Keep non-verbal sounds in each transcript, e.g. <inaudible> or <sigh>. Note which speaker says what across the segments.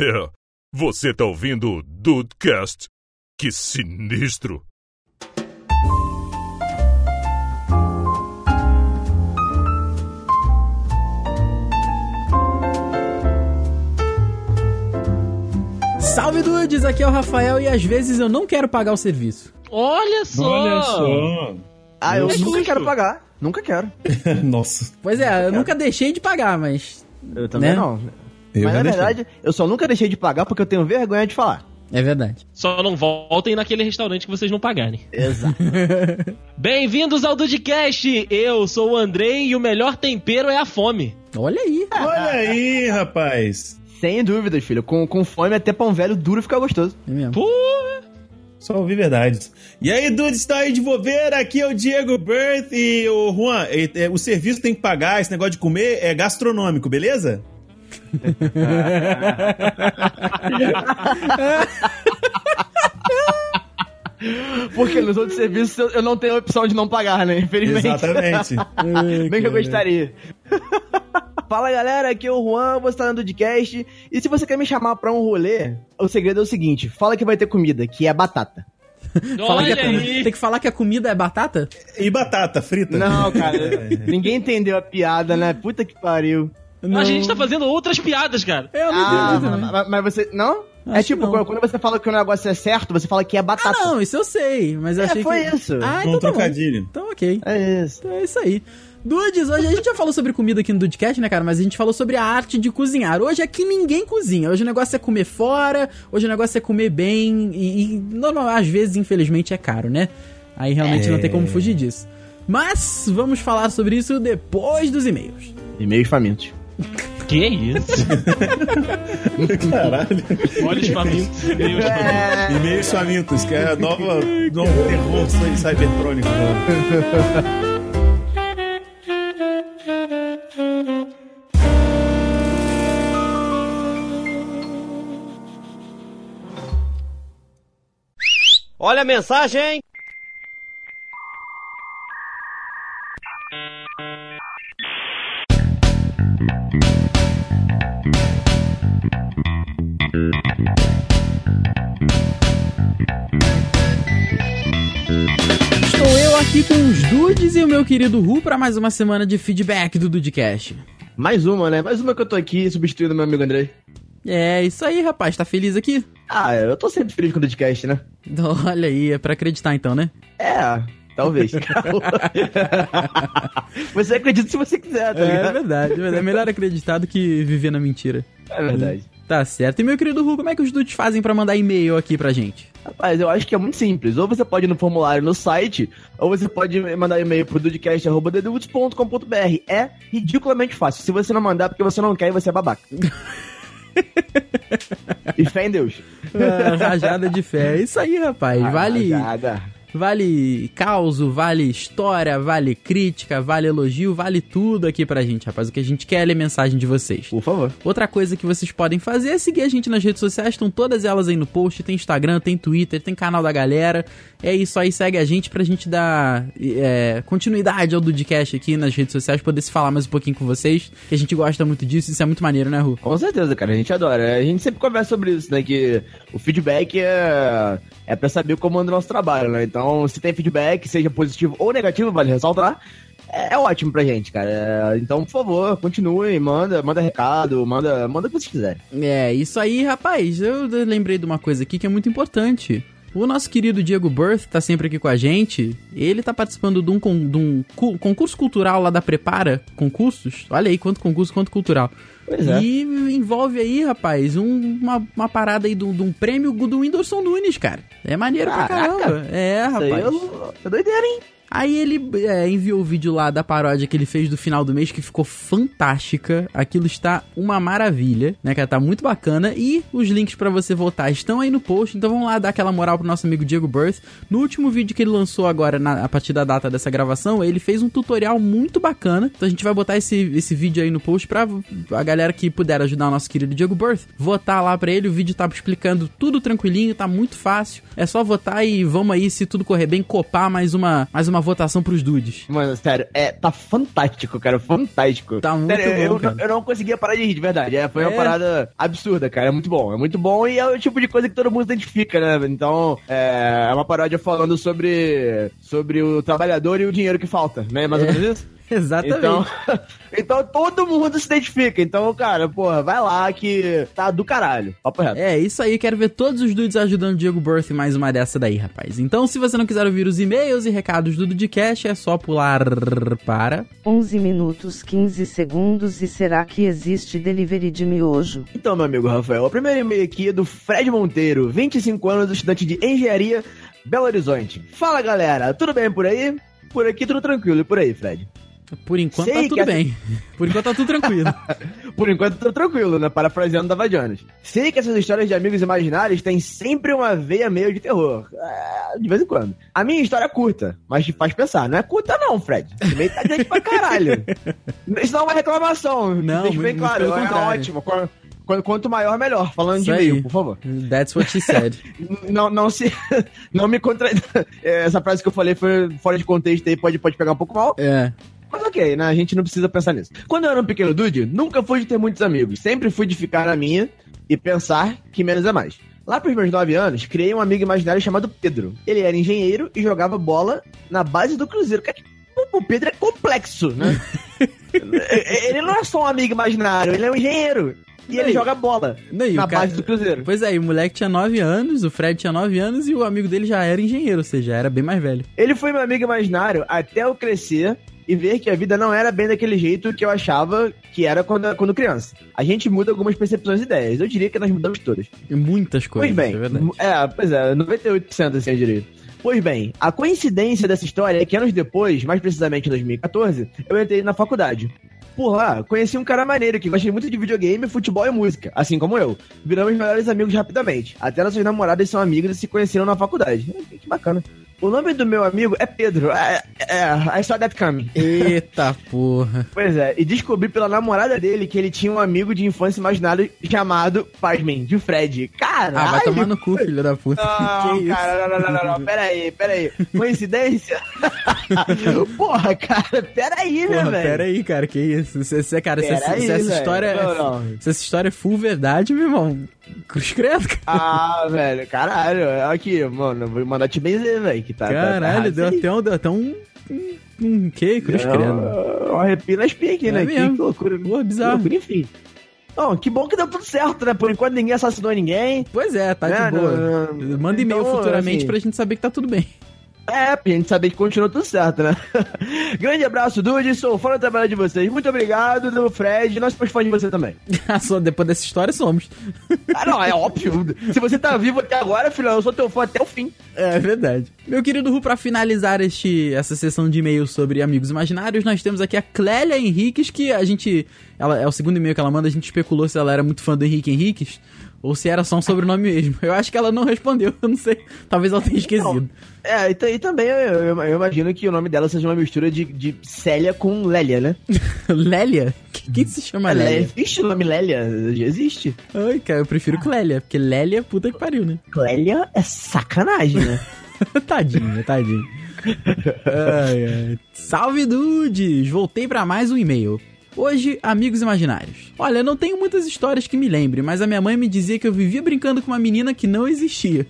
Speaker 1: É, você tá ouvindo o Dudecast? Que sinistro!
Speaker 2: Salve dudes, aqui é o Rafael e às vezes eu não quero pagar o serviço.
Speaker 3: Olha só!
Speaker 4: Olha só.
Speaker 5: Ah, eu
Speaker 3: É
Speaker 5: nunca
Speaker 3: justo.
Speaker 5: quero pagar. Nunca quero. <laughs>
Speaker 4: Nossa.
Speaker 2: Pois é, eu nunca deixei de pagar, mas
Speaker 5: Eu também
Speaker 2: Né?
Speaker 5: não.
Speaker 4: Eu
Speaker 5: Mas na
Speaker 4: deixei.
Speaker 5: verdade, eu só nunca deixei de pagar porque eu tenho vergonha de falar.
Speaker 2: é verdade.
Speaker 3: Só não voltem naquele restaurante que vocês não pagarem.
Speaker 5: Exato. <laughs>
Speaker 3: Bem-vindos ao Dudcast! Eu sou o Andrei e o melhor tempero é a fome.
Speaker 2: Olha aí. <laughs>
Speaker 4: Olha aí, rapaz.
Speaker 5: Sem dúvidas, filho. Com, com fome, até pão velho duro fica gostoso.
Speaker 2: É mesmo.
Speaker 3: Pô,
Speaker 4: Só ouvir verdades. E aí, Dude, está aí de bobeira. Aqui é o Diego Berth e o Juan. e- é, o serviço tem que pagar, esse negócio de comer é gastronômico, beleza? <laughs>
Speaker 5: Porque nos outros serviços eu- não tenho a opção de não pagar, né? Infelizmente.
Speaker 4: Exatamente. <laughs>
Speaker 5: Bem que eu gostaria. <laughs> Fala galera, aqui é o Juan, você tá no Dudcast. E se você quer me chamar pra um rolê, o segredo é o seguinte: fala que vai ter comida, que é batata.
Speaker 2: Fala que comida-
Speaker 3: aí!
Speaker 2: Tem que falar que a comida é batata?
Speaker 4: E batata frita?
Speaker 5: Não, cara, ninguém entendeu a piada, né? Puta que pariu.
Speaker 2: Não.
Speaker 3: A gente tá fazendo outras piadas, cara.
Speaker 2: Eu não
Speaker 5: Ah,
Speaker 2: entendi também.
Speaker 5: mas, mas você. Não? é
Speaker 2: Acho
Speaker 5: tipo,
Speaker 2: que não.
Speaker 5: quando você fala que o negócio é certo, você fala que é
Speaker 2: Ah,
Speaker 5: batata.
Speaker 2: não, isso eu sei, mas eu
Speaker 5: É,
Speaker 2: achei
Speaker 5: foi
Speaker 2: que...
Speaker 5: isso.
Speaker 2: Ah, então
Speaker 4: um
Speaker 2: tá bom.
Speaker 4: trocadilho.
Speaker 2: Então ok.
Speaker 5: É isso.
Speaker 2: Então é isso aí. Dudes, hoje a gente já falou sobre comida aqui no Dudecast, né, cara? Mas a gente falou sobre a arte de cozinhar. Hoje aqui ninguém cozinha. Hoje o negócio é comer fora, hoje o negócio é comer bem. E, e normal, às vezes, infelizmente, é caro, né? Aí realmente
Speaker 4: É.
Speaker 2: não tem como fugir disso. Mas vamos falar sobre isso depois dos e-mails.
Speaker 5: E meio famintos.
Speaker 3: Que isso? <laughs>
Speaker 4: Caralho.
Speaker 3: Olhos famintos. Deus
Speaker 5: É.
Speaker 4: E-mails famintos, que é a nova, <laughs> novo terror cybertrônico.
Speaker 6: Olha a mensagem!
Speaker 2: Meu querido Ru para mais uma semana de feedback do Dudecast.
Speaker 5: Mais uma, né? Mais uma que eu tô aqui substituindo meu amigo Andrei.
Speaker 2: É isso aí, rapaz. Tá feliz aqui?
Speaker 5: Ah, eu tô sempre feliz com o podcast, né? <laughs>
Speaker 2: Olha aí, é pra acreditar então, né?
Speaker 5: É, talvez. <laughs> <laughs> você acredita se você quiser, tá
Speaker 2: É
Speaker 5: ligado?
Speaker 2: verdade, é verdade. É melhor acreditar do que viver na mentira.
Speaker 5: É verdade.
Speaker 2: Tá certo. E meu querido Ru, como é que os dudes fazem pra mandar e-mail aqui pra gente?
Speaker 5: Rapaz, eu acho que é muito simples. Ou você pode ir no formulário no site, ou você pode mandar e-mail pro dudcast.com.br. É ridiculamente fácil. Se você não mandar porque você não quer, você é babaca. <laughs> e fé em Deus.
Speaker 2: Ah, rajada de fé. É isso aí, rapaz. Vale,
Speaker 5: Rajada.
Speaker 2: Vale causo, vale história, vale crítica, vale elogio, vale tudo aqui pra gente, rapaz. O que a gente quer é ler mensagem de vocês.
Speaker 5: Por favor.
Speaker 2: Outra coisa que vocês podem fazer é seguir a gente nas redes sociais, estão todas elas aí no post, tem Instagram, tem Twitter, tem canal da galera. É isso aí, segue a gente pra gente dar é, continuidade ao Dudcast aqui nas redes sociais, poder se falar mais um pouquinho com vocês, que a gente gosta muito disso, isso é muito maneiro, né, Ru?
Speaker 5: Com certeza, cara. A gente adora. A gente sempre conversa sobre isso, né? Que o feedback é, é pra saber como anda o nosso trabalho, né? Então, se tem feedback, seja positivo ou negativo, vale ressaltar, é, é ótimo pra gente, cara. É, Então, por favor, continue, manda, manda recado, manda, manda o que vocês quiserem.
Speaker 2: É, isso aí, rapaz. Eu lembrei de uma coisa aqui que é muito importante. O nosso querido Diego Birth tá sempre aqui com a gente. Ele tá participando de um, de um cu- concurso cultural lá da Prepara Concursos. Olha aí, quanto concurso, quanto cultural.
Speaker 5: Pois é.
Speaker 2: E envolve aí, rapaz, um- uma, uma parada aí de um prêmio do Whindersson Nunes, cara. É maneiro pra
Speaker 5: Caraca.
Speaker 2: caramba. É,
Speaker 5: Isso aí
Speaker 2: rapaz.
Speaker 5: eu- é doideira, hein?
Speaker 2: Aí ele é, enviou o vídeo lá da paródia que ele fez do final do mês, que ficou fantástica. Aquilo está uma maravilha, né, cara? Tá muito bacana. E os links pra você votar estão aí no post. Então vamos lá dar aquela moral pro nosso amigo Diego Birth. No último vídeo que ele lançou agora, na- a partir da data dessa gravação, ele fez um tutorial muito bacana. Então a gente vai botar esse, esse vídeo aí no post pra a galera que puder ajudar o nosso querido Diego Birth, votar lá pra ele. O vídeo tá explicando tudo tranquilinho, tá muito fácil. É só votar e vamos aí, se tudo correr bem, copar mais uma, mais uma uma votação pros dudes.
Speaker 5: Mano, sério, é, tá fantástico, cara, fantástico.
Speaker 2: Tá muito
Speaker 5: Sério,
Speaker 2: bom,
Speaker 5: eu,
Speaker 2: cara.
Speaker 5: eu não conseguia parar de rir, de verdade. É, foi uma
Speaker 2: É.
Speaker 5: parada absurda, cara. É muito bom, é muito bom e é o tipo de coisa que todo mundo identifica, né? Então, é, é uma paródia falando sobre, sobre o trabalhador e o dinheiro que falta, né? Mais ou menos isso? <laughs>
Speaker 2: Exatamente.
Speaker 5: Então, então todo mundo se identifica. Então, cara, porra, vai lá que tá do caralho. Papo reto.
Speaker 2: É, isso aí, quero ver todos os dudes ajudando o Diego Birth mais uma dessa daí, rapaz. Então, se você não quiser ouvir os e-mails e recados do Dudcast, é só pular para...
Speaker 7: 11 minutos 15 segundos e será que existe delivery de miojo?
Speaker 5: Então, meu amigo Rafael, o primeiro e-mail aqui é do Fred Monteiro, 25 anos, estudante de engenharia, Belo Horizonte. Fala, galera, tudo bem por aí? Por aqui tudo tranquilo, e por aí, Fred?
Speaker 2: Por enquanto
Speaker 5: Sei
Speaker 2: tá tudo
Speaker 5: essa-
Speaker 2: bem. Por enquanto tá tudo tranquilo. <laughs>
Speaker 5: Por enquanto tudo tranquilo, né? Parafraseando da Jones. Sei que essas histórias de amigos imaginários têm sempre uma veia meio de terror. É, de vez em quando. A minha história é curta, mas te faz pensar. Não é curta não, Fred. Meio tá grande pra caralho. <laughs> Isso não é uma reclamação.
Speaker 2: Não,
Speaker 5: Deixa bem claro. É
Speaker 2: contrário.
Speaker 5: ótimo. Qu- qu- Quanto maior, melhor. Falando de
Speaker 2: Isso aí.
Speaker 5: meio, por favor.
Speaker 2: That's what she said. <laughs>
Speaker 5: Não, não se. Não me contra. Essa frase que eu falei foi fora de contexto aí, pode, pode pegar um pouco mal.
Speaker 2: É.
Speaker 5: Mas ok, né? A gente não precisa pensar nisso. Quando eu era um pequeno dude, nunca fui de ter muitos amigos. Sempre fui de ficar na minha e pensar que menos é mais. Lá pros meus 9 anos, criei um amigo imaginário chamado Pedro. Ele era engenheiro e jogava bola na base do Cruzeiro. O Pedro é complexo, né? <laughs> ele não é só um amigo imaginário, ele é um engenheiro. E ele joga bola
Speaker 2: Não,
Speaker 5: na
Speaker 2: cara-
Speaker 5: base do Cruzeiro.
Speaker 2: Pois é, e o moleque tinha 9 anos, o Fred tinha 9 anos e o amigo dele já era engenheiro, ou seja, era bem mais velho.
Speaker 5: Ele foi meu amigo imaginário até eu crescer e ver que a vida não era bem daquele jeito que eu achava que era quando, quando criança. A gente muda algumas percepções e ideias. Eu diria que nós mudamos todas.
Speaker 2: E muitas coisas,
Speaker 5: Pois bem,
Speaker 2: é verdade.
Speaker 5: é, pois é, 98% assim eu diria. Pois bem, a coincidência dessa história é que anos depois, mais precisamente em 2014, eu entrei na faculdade. Por lá, conheci um cara maneiro que gosta muito de videogame, futebol e música, assim como eu. Viramos melhores amigos rapidamente. Até nossas namoradas são amigas e se conheceram na faculdade. Que bacana. O nome do meu amigo é Pedro. É, é I saw that coming.
Speaker 2: Eita porra.
Speaker 5: Pois é, e descobri pela namorada dele que ele tinha um amigo de infância imaginário chamado, pasmem, de Fred. Caralho!
Speaker 2: Ah, vai tomar no cu, filho da puta.
Speaker 5: Não, <laughs>
Speaker 2: que isso?
Speaker 5: cara, não, não, não, não, pera aí, pera aí. Coincidência? <laughs> Porra, cara, pera aí, né, velho?
Speaker 2: pera aí, cara, que isso? Se, se, cara, se,
Speaker 5: aí,
Speaker 2: se essa história é,
Speaker 5: Não, não.
Speaker 2: se essa história é full verdade, meu irmão, cruz credo, cara.
Speaker 5: Ah, velho, caralho, aqui, mano, vou mandar te benzer, velho, que tá... tá- tá
Speaker 2: Caralho,
Speaker 5: errado
Speaker 2: deu até um, deu até um, um, um que? Cruz
Speaker 5: Não,
Speaker 2: credo.
Speaker 5: Eu arrepio na espinha aqui,
Speaker 2: É
Speaker 5: né?
Speaker 2: mesmo.
Speaker 5: Que loucura.
Speaker 2: Pô,
Speaker 5: que
Speaker 2: bizarro.
Speaker 5: loucura, enfim. Bom, que bom que deu tudo certo, né? Por enquanto ninguém assassinou ninguém.
Speaker 2: Pois é, tá
Speaker 5: É,
Speaker 2: de boa.
Speaker 5: não, não.
Speaker 2: Manda e-mail
Speaker 5: Então,
Speaker 2: futuramente
Speaker 5: assim-
Speaker 2: pra gente saber que tá tudo bem.
Speaker 5: É, pra gente saber que continuou tudo certo, né? <laughs> Grande abraço, Dude. Sou fã do trabalho de vocês. Muito obrigado, do Fred. Nós somos fãs de você também. <laughs>
Speaker 2: Só depois dessa história somos. <laughs>
Speaker 5: Ah, não, é óbvio. Se você tá vivo até agora, filhão, eu sou teu fã até o fim.
Speaker 2: É verdade. Meu querido Ru, pra finalizar este, essa sessão de e-mails sobre amigos imaginários, nós temos aqui a Clélia Henriques, que a gente. Ela, é o segundo e-mail que ela manda, a gente especulou se ela era muito fã do Henrique Henriques ou se era só um sobrenome mesmo. Eu acho que ela não respondeu, eu não sei. Talvez ela tenha esquecido.
Speaker 5: É, e, e também eu, eu- eu imagino que o nome dela seja uma mistura de, de Célia com Lélia, né? <laughs>
Speaker 2: Lélia? Quem, quem se chama
Speaker 5: Lélia.
Speaker 2: Lélia?
Speaker 5: Existe o nome Lélia? Existe.
Speaker 2: Ai, cara, eu prefiro Clélia, porque Lélia, puta que pariu, né?
Speaker 5: Lélia é sacanagem, né? <laughs>
Speaker 2: tadinho, tadinho. Ai, ai. Salve dudes! Voltei pra mais um e-mail. Hoje, amigos imaginários. Olha, não tenho muitas histórias que me lembre, mas a minha mãe me dizia que eu vivia brincando com uma menina que não existia.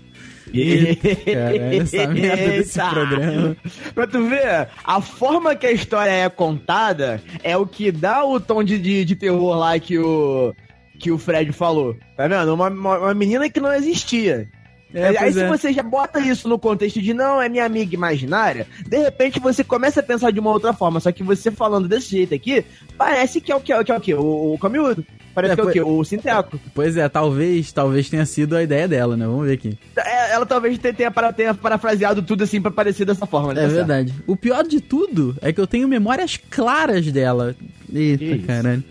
Speaker 2: <laughs> Caralho, essa merda desse programa.
Speaker 5: Pra tu ver, a forma que a história é contada é o que dá o tom de, de, de terror lá que o, que o Fred falou. Tá vendo? Uma, uma, uma menina que não existia.
Speaker 2: É,
Speaker 5: Aí se
Speaker 2: é.
Speaker 5: você já bota isso no contexto de não, é minha amiga imaginária, de repente você começa a pensar de uma outra forma. Só que você falando desse jeito aqui, parece que é o que é, o que é o que? O, o Camiúdo. Parece
Speaker 2: É,
Speaker 5: que é o quê? O Sinteco.
Speaker 2: Pois é, talvez, talvez tenha sido a ideia dela, né? Vamos ver aqui.
Speaker 5: É, Ela talvez tenha, para- tenha parafraseado tudo assim pra parecer dessa forma, né?
Speaker 2: É verdade. O pior de tudo é que eu tenho memórias claras dela. Eita, caralho.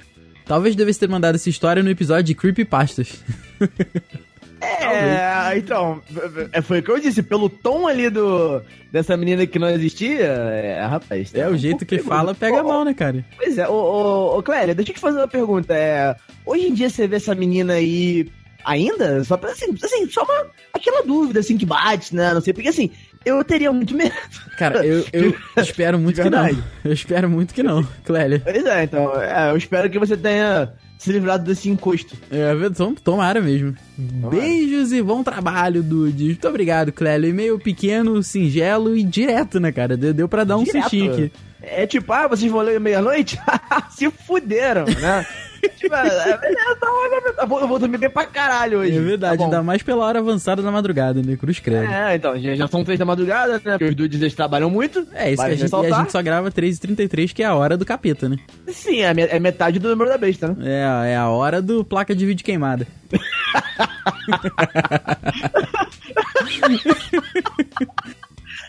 Speaker 2: Talvez devesse ter mandado essa história no episódio de Creepypastas. <laughs>
Speaker 5: É, então, é, foi o que eu disse, pelo tom ali do dessa menina que não existia, é, rapaz.
Speaker 2: É, o
Speaker 5: um
Speaker 2: jeito que fala pega
Speaker 5: Ô,
Speaker 2: mal, né, cara?
Speaker 5: Pois é, ô, ô, ô Clélia, deixa eu te fazer uma pergunta. É, hoje em dia você vê essa menina aí ainda? Só pra, assim, assim, só uma, aquela dúvida, assim, que bate, né? Não sei, porque assim, eu teria muito medo.
Speaker 2: Cara, eu, eu <laughs> espero muito que não. Eu espero muito que não, Clélia.
Speaker 5: Pois é, então, é, eu espero que você tenha se livrado desse encosto.
Speaker 2: É, tom- tomara mesmo. Beijos e bom trabalho, Dude. Muito obrigado, Clélio. E-mail pequeno, singelo e direto, né, cara? Deu, deu pra dar um
Speaker 5: Direto.
Speaker 2: sustinho aqui.
Speaker 5: É tipo, ah, vocês vão ler meia-noite? <laughs> se fuderam, né? Tipo, é, beleza, tá, eu vou, eu vou dormir bem pra caralho hoje.
Speaker 2: É verdade,
Speaker 5: tá
Speaker 2: ainda mais pela hora avançada da madrugada, né? Cruz credo.
Speaker 5: É, então, já, são três da madrugada, né? Porque os dudes eles trabalham muito.
Speaker 2: É, isso que a gente, e a gente só grava 3h33, que é a hora do capeta, né?
Speaker 5: Sim, é, é metade do número da besta, né?
Speaker 2: É, é a hora do placa de vídeo queimada. <laughs>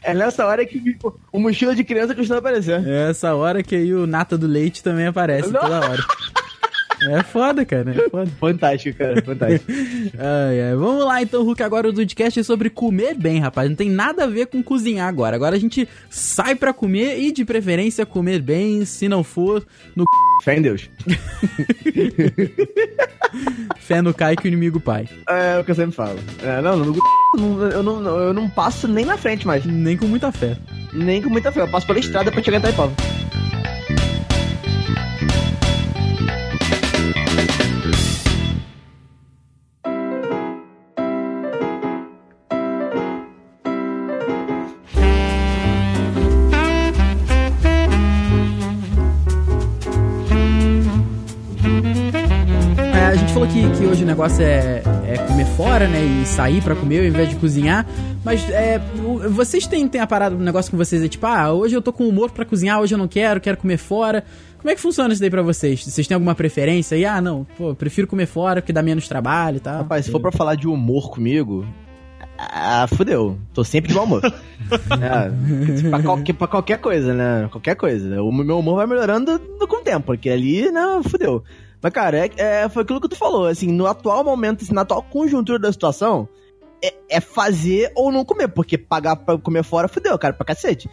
Speaker 5: É nessa hora que o, o mochila de criança costuma aparecer.
Speaker 2: É essa hora que aí o Nata do Leite também aparece
Speaker 5: Não.
Speaker 2: toda hora. <laughs> É foda, cara, é foda.
Speaker 5: Fantástico, cara, fantástico. <laughs>
Speaker 2: Ai, ai. Vamos lá então, Hulk, agora o podcast é sobre comer bem, rapaz. Não tem nada a ver com cozinhar agora. Agora a gente sai pra comer e de preferência comer bem, se não for no
Speaker 5: Fé em Deus. <laughs>
Speaker 2: fé no cai que o inimigo pai.
Speaker 5: É o que eu sempre falo. É, não, no, não, eu, não, eu não passo nem na frente mais.
Speaker 2: Nem com muita fé.
Speaker 5: Nem com muita fé. Eu passo pela estrada pra chegar em Itaipava.
Speaker 2: Negócio é, é comer fora, né? E sair pra comer ao invés de cozinhar. Mas é, vocês têm, têm a parada do negócio com vocês? É tipo, ah, hoje eu tô com humor pra cozinhar, hoje eu não quero, quero comer fora. Como é que funciona isso daí pra vocês? Vocês têm alguma preferência? E, ah, não, pô, prefiro comer fora porque dá menos trabalho e tal.
Speaker 5: Rapaz, se for pra falar de humor comigo, ah, fudeu. Tô sempre de mau humor. <laughs> é, pra, qualquer, pra qualquer coisa, né? Qualquer coisa. O meu humor vai melhorando com o tempo, porque ali, né, fudeu. Mas, cara, é, é- foi aquilo que tu falou, assim, no atual momento, assim, na atual conjuntura da situação, é, é fazer ou não comer, porque pagar pra comer fora fudeu, cara, pra cacete.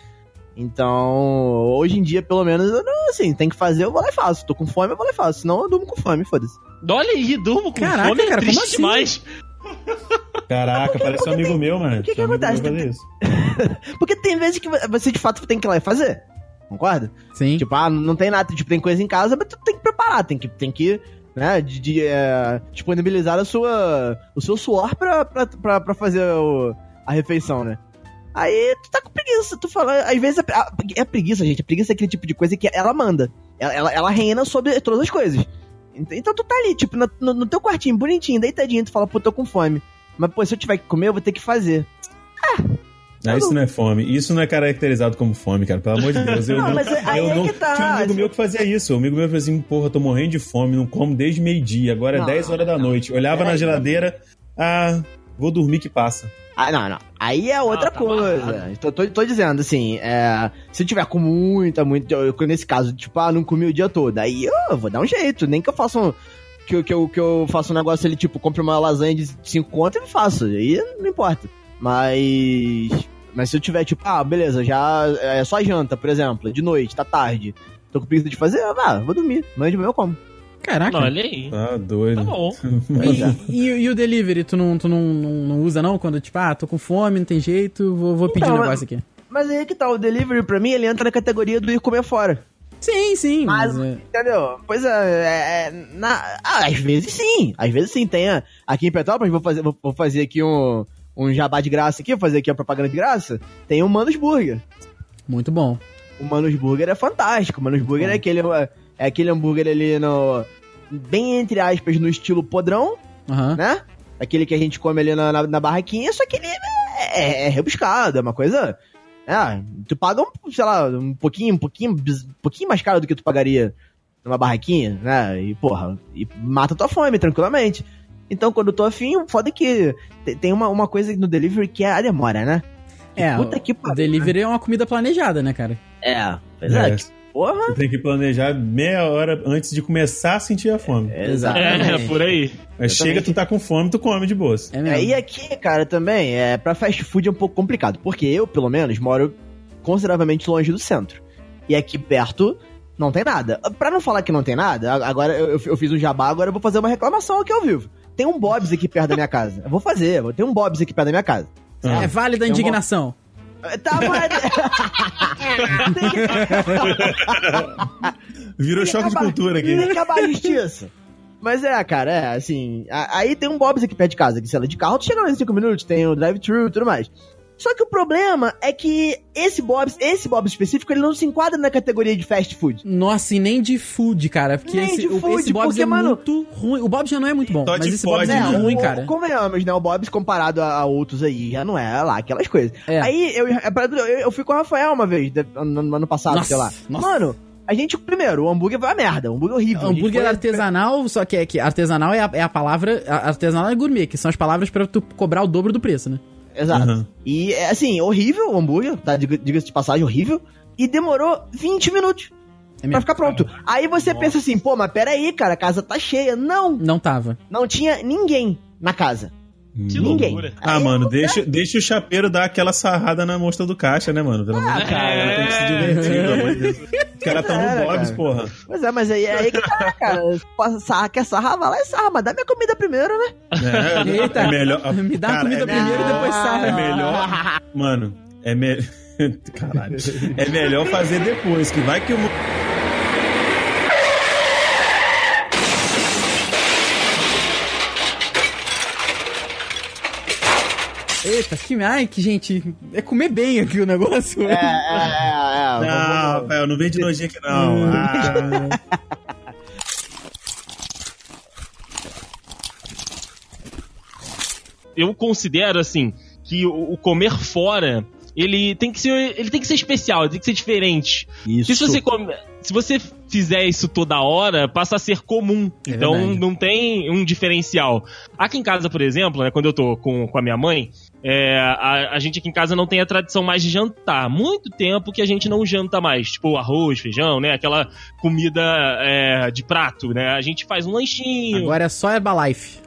Speaker 5: Então, hoje em dia, pelo menos, eu não, assim, tem que fazer, eu vou lá e faço. Tô com fome, eu vou lá e faço. Senão eu durmo com fome, foda-se.
Speaker 3: Olha aí, durmo com
Speaker 2: Caraca,
Speaker 3: fome, é
Speaker 2: cara, como
Speaker 3: triste
Speaker 2: assim?
Speaker 3: demais.
Speaker 4: Caraca, parece um amigo meu, mano.
Speaker 5: o que que acontece? <laughs> Porque tem vezes que você de fato tem que ir lá e fazer. Concorda?
Speaker 2: Sim.
Speaker 5: Tipo, ah, não tem nada, tipo, tem coisa em casa, mas tu tem que preparar, tem que, tem que né, de, de, é, disponibilizar a sua, o seu suor pra, pra, pra, pra fazer o- a refeição, né? Aí tu tá com preguiça, tu fala, às vezes a, a, é a preguiça, gente, a preguiça é aquele tipo de coisa que ela manda, ela, ela, ela reina sobre todas as coisas. Ent- Então tu tá ali, tipo, no, no- no teu quartinho, bonitinho, deitadinho, tu fala, pô, tô com fome. Mas, pô, se eu tiver que comer, eu vou ter que fazer.
Speaker 4: Ah, isso não é fome. Isso não é caracterizado como fome, cara. Pelo amor de Deus. Eu
Speaker 5: Não,
Speaker 4: não,
Speaker 5: mas aí
Speaker 4: eu
Speaker 5: é
Speaker 4: não
Speaker 5: que tá,
Speaker 4: tinha um amigo meu que fazia isso. Um amigo meu falou assim: porra, tô morrendo de fome, não como desde meio-dia. Agora é
Speaker 5: Não,
Speaker 4: 10 horas da
Speaker 5: não.
Speaker 4: noite. Olhava na
Speaker 5: Peraí.
Speaker 4: geladeira, ah, vou dormir que passa.
Speaker 5: Ah, não, não. Aí é outra
Speaker 3: tá
Speaker 5: coisa. Tô, tô, tô dizendo, assim, é, se eu tiver com muita, muita. eu- Nesse caso, tipo, ah, não comi o dia todo. Aí eu vou dar um jeito. Nem que eu faça um. Que, eu- que, eu, que eu faça um negócio ali, tipo, compre uma lasanha de 5 conto, eu faço. Aí não importa. Mas. Mas se eu tiver, tipo, ah, beleza, já. É só janta, por exemplo, de noite, tá tarde. Tô com preguiça de fazer, ah, vou dormir. Amanhã de manhã eu como.
Speaker 2: Caraca.
Speaker 3: Olha aí.
Speaker 4: Tá doido.
Speaker 3: Tá bom. <laughs>
Speaker 2: E, e- e o delivery, tu não, tu não, não, não usa não? Quando, tipo, ah, tô com fome, não tem jeito, vou, vou pedir
Speaker 5: Então,
Speaker 2: um
Speaker 5: mas-
Speaker 2: negócio aqui.
Speaker 5: Mas aí que tá, o delivery pra mim, ele entra na categoria do ir comer fora.
Speaker 2: Sim, sim.
Speaker 5: Mas,
Speaker 2: Mas, é,
Speaker 5: entendeu? Pois é, é, é, na- ah, às vezes sim, às vezes sim. Tem a- aqui em Petrópolis, vou fazer, vou, vou fazer aqui um, um jabá de graça aqui, vou fazer aqui a propaganda de graça. Tem o Manos Burger.
Speaker 2: muito bom.
Speaker 5: O Manos Burger é fantástico. O Manos Burger é aquele, é aquele hambúrguer ali no. Bem entre aspas, no estilo podrão,
Speaker 2: Aham.
Speaker 5: né? Aquele que a gente come ali na, na, na barraquinha, só que ele é, é- é rebuscado, é uma coisa. É, tu paga, um, sei lá, um pouquinho, um pouquinho, um pouquinho mais caro do que tu pagaria numa barraquinha, né? E, porra, e mata tua fome tranquilamente. Então, quando eu tô afim, o foda é que te- tem uma, uma coisa no delivery que é a demora, né?
Speaker 2: É,
Speaker 5: Puta que
Speaker 2: o
Speaker 5: pariu,
Speaker 2: delivery é uma comida planejada, né, cara?
Speaker 5: É, pois é.
Speaker 4: É.
Speaker 5: Porra!
Speaker 4: Você tem que planejar meia hora antes de começar a sentir a fome.
Speaker 5: Exatamente.
Speaker 3: É, por aí.
Speaker 4: Mas chega, tu tá com fome, tu come de boas.
Speaker 2: É
Speaker 5: É,
Speaker 2: mesmo.
Speaker 5: e aqui, cara, também, é, pra fast food é um pouco complicado, porque eu, pelo menos, moro consideravelmente longe do centro. E aqui perto não tem nada. Pra não falar que não tem nada, agora eu, eu- eu fiz um jabá, agora eu vou fazer uma reclamação aqui ao vivo. Tem um Bob's aqui perto da minha casa. Eu vou fazer, vou ter um Bob's aqui perto da minha casa.
Speaker 2: É válida a
Speaker 5: Tem
Speaker 2: indignação.
Speaker 5: Tá, mas... <laughs>
Speaker 4: Virou
Speaker 5: Tem que
Speaker 4: choque de
Speaker 5: acabar-
Speaker 4: cultura
Speaker 5: Tem que
Speaker 4: aqui.
Speaker 5: acabar a justiça. Mas é, cara, é assim. a- aí tem um Bob's aqui perto de casa, que sei lá, de carro, tu chega lá em 5 minutos, tem o drive-thru e tudo mais. Só que o problema é que esse Bob's, esse Bob's específico, ele não se enquadra na categoria de fast food.
Speaker 2: Nossa, e nem de food, cara. Porque
Speaker 5: Nem
Speaker 2: esse,
Speaker 5: de
Speaker 2: o-
Speaker 5: food,
Speaker 2: esse Bob's
Speaker 5: porque,
Speaker 2: é
Speaker 5: mano-
Speaker 2: muito ruim. O Bob's já não é muito bom, mas esse Bob's
Speaker 4: pode,
Speaker 2: é
Speaker 4: né?
Speaker 2: muito ruim,
Speaker 5: o-
Speaker 2: cara.
Speaker 5: Convenhamos, né? O Bob's comparado a, a outros aí, já não é lá, aquelas coisas.
Speaker 2: É.
Speaker 5: Aí eu, eu, eu fui com o Rafael uma vez, no, no ano passado,
Speaker 2: Nossa,
Speaker 5: sei lá.
Speaker 2: nossa.
Speaker 5: Mano, a gente, primeiro, o hambúrguer foi uma merda, o hambúrguer horrível. Gente
Speaker 2: Hambúrguer
Speaker 5: foi-
Speaker 2: artesanal, só que, é que artesanal é a, é a palavra. a- Artesanal é gourmet, que são as palavras pra tu cobrar o dobro do preço, né?
Speaker 5: Exato.
Speaker 4: Uhum.
Speaker 5: E, é, assim, horrível o hambúrguer, tá? Diga- Diga-se de passagem, horrível. E demorou 20 minutos
Speaker 2: É
Speaker 5: pra ficar pronto. Aí você pensa assim, pô, mas peraí, cara, a casa tá cheia. Não,
Speaker 2: Não tava.
Speaker 5: não tinha ninguém na casa.
Speaker 3: Que
Speaker 5: Ninguém.
Speaker 3: loucura.
Speaker 4: Ah, mano, deixa, deixa o chapeiro dar aquela sarrada na mostra do caixa, né, mano? Pelo amor de Deus.
Speaker 3: cara.
Speaker 4: Tem que se divertir, pelo amor de Deus. Os caras tão
Speaker 5: É,
Speaker 4: no Bob's,
Speaker 5: cara.
Speaker 4: porra.
Speaker 5: Pois é, mas aí, aí que tá, cara. Sarra, quer sarrar, vai lá e sarra, mas dá minha comida primeiro, né?
Speaker 4: É,
Speaker 2: Eita,
Speaker 4: é melhor.
Speaker 2: me dá a
Speaker 4: cara,
Speaker 2: comida
Speaker 4: é
Speaker 2: primeiro e depois sarra.
Speaker 4: É melhor. Mano, é melhor. <laughs> Caralho. É melhor fazer depois, que vai que o.
Speaker 2: Eita, que. Ai, que gente. É comer bem aqui o negócio.
Speaker 5: É, é, é. é,
Speaker 4: Não,
Speaker 5: vamos-
Speaker 4: Rafael, não vem de nojinho aqui, não. Ah. <laughs>
Speaker 3: eu considero assim que o, o comer fora ele tem que ser ele tem que ser especial, ele tem que ser diferente.
Speaker 5: Isso.
Speaker 3: Se você come- se você fizer isso toda hora, passa a ser comum.
Speaker 2: É
Speaker 3: então
Speaker 2: verdade.
Speaker 3: não tem um diferencial. Aqui em casa, por exemplo, né, quando eu tô com, com a minha mãe, é, a, a gente aqui em casa não tem a tradição mais de jantar. Muito tempo que a gente não janta mais. Tipo arroz, feijão, né? Aquela comida é, de prato, né? A gente faz um lanchinho.
Speaker 2: Agora é só Herbalife.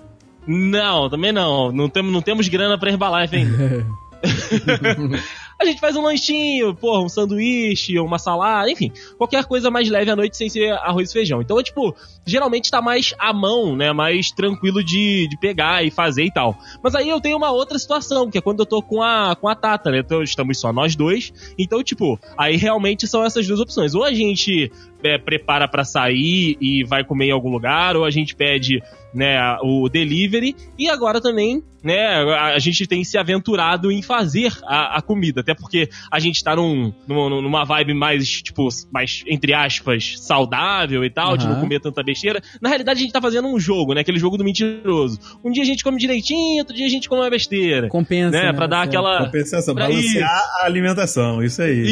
Speaker 3: Não, também não. Não, temos não temos grana pra Herbalife ainda. <laughs> a gente faz um lanchinho, porra, um sanduíche, uma salada, enfim, qualquer coisa mais leve à noite sem ser arroz e feijão. Então é tipo, geralmente tá mais à mão, né? Mais tranquilo de, de pegar e fazer e tal. Mas aí eu tenho uma outra situação, que é quando eu tô com a, com a Tata, né? Então estamos só nós dois. Então, tipo, aí realmente são essas duas opções. Ou a gente é, prepara pra sair e vai comer em algum lugar, ou a gente pede né, o delivery e agora também, né, a, a gente tem se aventurado em fazer a, a comida, até porque a gente tá num, num- numa vibe mais, tipo, mais, entre aspas, saudável e tal, de não comer tanta besteira. Na realidade, a gente tá fazendo um jogo, né, aquele jogo do mentiroso. Um dia a gente come direitinho, outro dia a gente come uma besteira.
Speaker 2: Compensa.
Speaker 3: Né, pra dar aquela...
Speaker 4: Compensação,
Speaker 3: Pra
Speaker 4: balancear a alimentação, isso aí.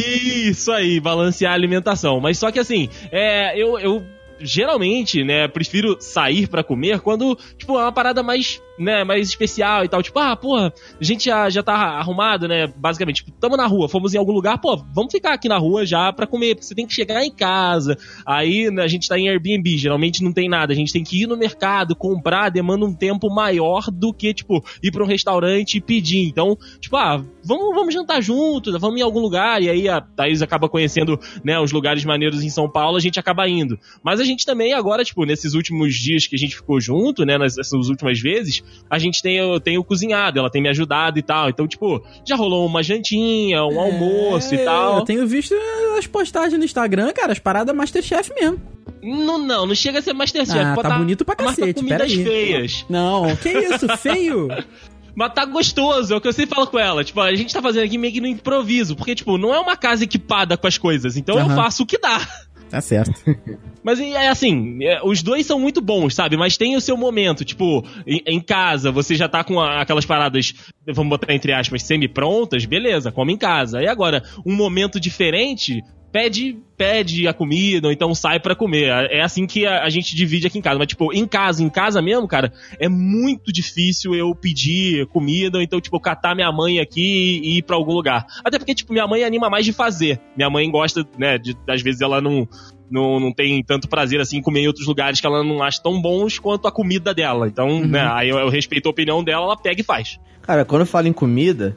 Speaker 3: Isso aí, balancear a alimentação. Mas só que assim, é, eu, eu geralmente, né, prefiro sair pra comer quando, tipo, é uma parada mais, né, mais especial e tal. Tipo, ah, porra, a gente já, já tá arrumado, né, basicamente. Tipo, tamo na rua, fomos em algum lugar, pô, vamos ficar aqui na rua já pra comer, porque você tem que chegar em casa. Aí, né, a gente tá em Airbnb, geralmente não tem nada. A gente tem que ir no mercado, comprar, demanda um tempo maior do que, tipo, ir pra um restaurante e pedir. Então, tipo, ah, vamos, vamos jantar junto, vamos em algum lugar, e aí a Thaís acaba conhecendo, né, os lugares maneiros em São Paulo, a gente acaba indo. Mas a gente também agora, tipo, nesses últimos dias que a gente ficou junto, né, nessas últimas vezes, a gente tem, o- tem o cozinhado, ela tem me ajudado e tal. Então, tipo, já rolou uma jantinha, um almoço e
Speaker 2: É,
Speaker 3: tal.
Speaker 2: Eu tenho visto as postagens no Instagram, cara, as paradas Masterchef mesmo.
Speaker 3: Não, não, não chega a ser Masterchef.
Speaker 2: Ah, tá bonito pra cacete,
Speaker 3: comidas
Speaker 2: peraí.
Speaker 3: feias.
Speaker 2: Não, que isso, feio? <laughs>
Speaker 3: Mas tá gostoso, é o que eu sempre falo com ela. Tipo, a gente tá fazendo aqui meio que no improviso. Porque, tipo, não é uma casa equipada com as coisas. Então eu
Speaker 2: Aham.
Speaker 3: faço o que dá.
Speaker 2: Tá certo. <laughs>
Speaker 3: Mas é assim, é, os dois são muito bons, sabe? Mas tem o seu momento, tipo, em, casa, você já tá com aquelas paradas, vamos botar entre aspas, semi-prontas, beleza, come em casa. Aí agora, um momento diferente, pede, pede a comida, ou então sai pra comer. É assim que a, a gente divide aqui em casa. Mas, tipo, em casa, em casa mesmo, cara, é muito difícil eu pedir comida, ou então, tipo, catar minha mãe aqui e ir pra algum lugar. Até porque, tipo, minha mãe anima mais de fazer. Minha mãe gosta, né, de, às vezes ela não não, não tem tanto prazer assim comer em outros lugares que ela não acha tão bons quanto a comida dela. Então, né, aí eu, eu respeito a opinião dela, ela pega e faz.
Speaker 5: Cara, quando eu falo em comida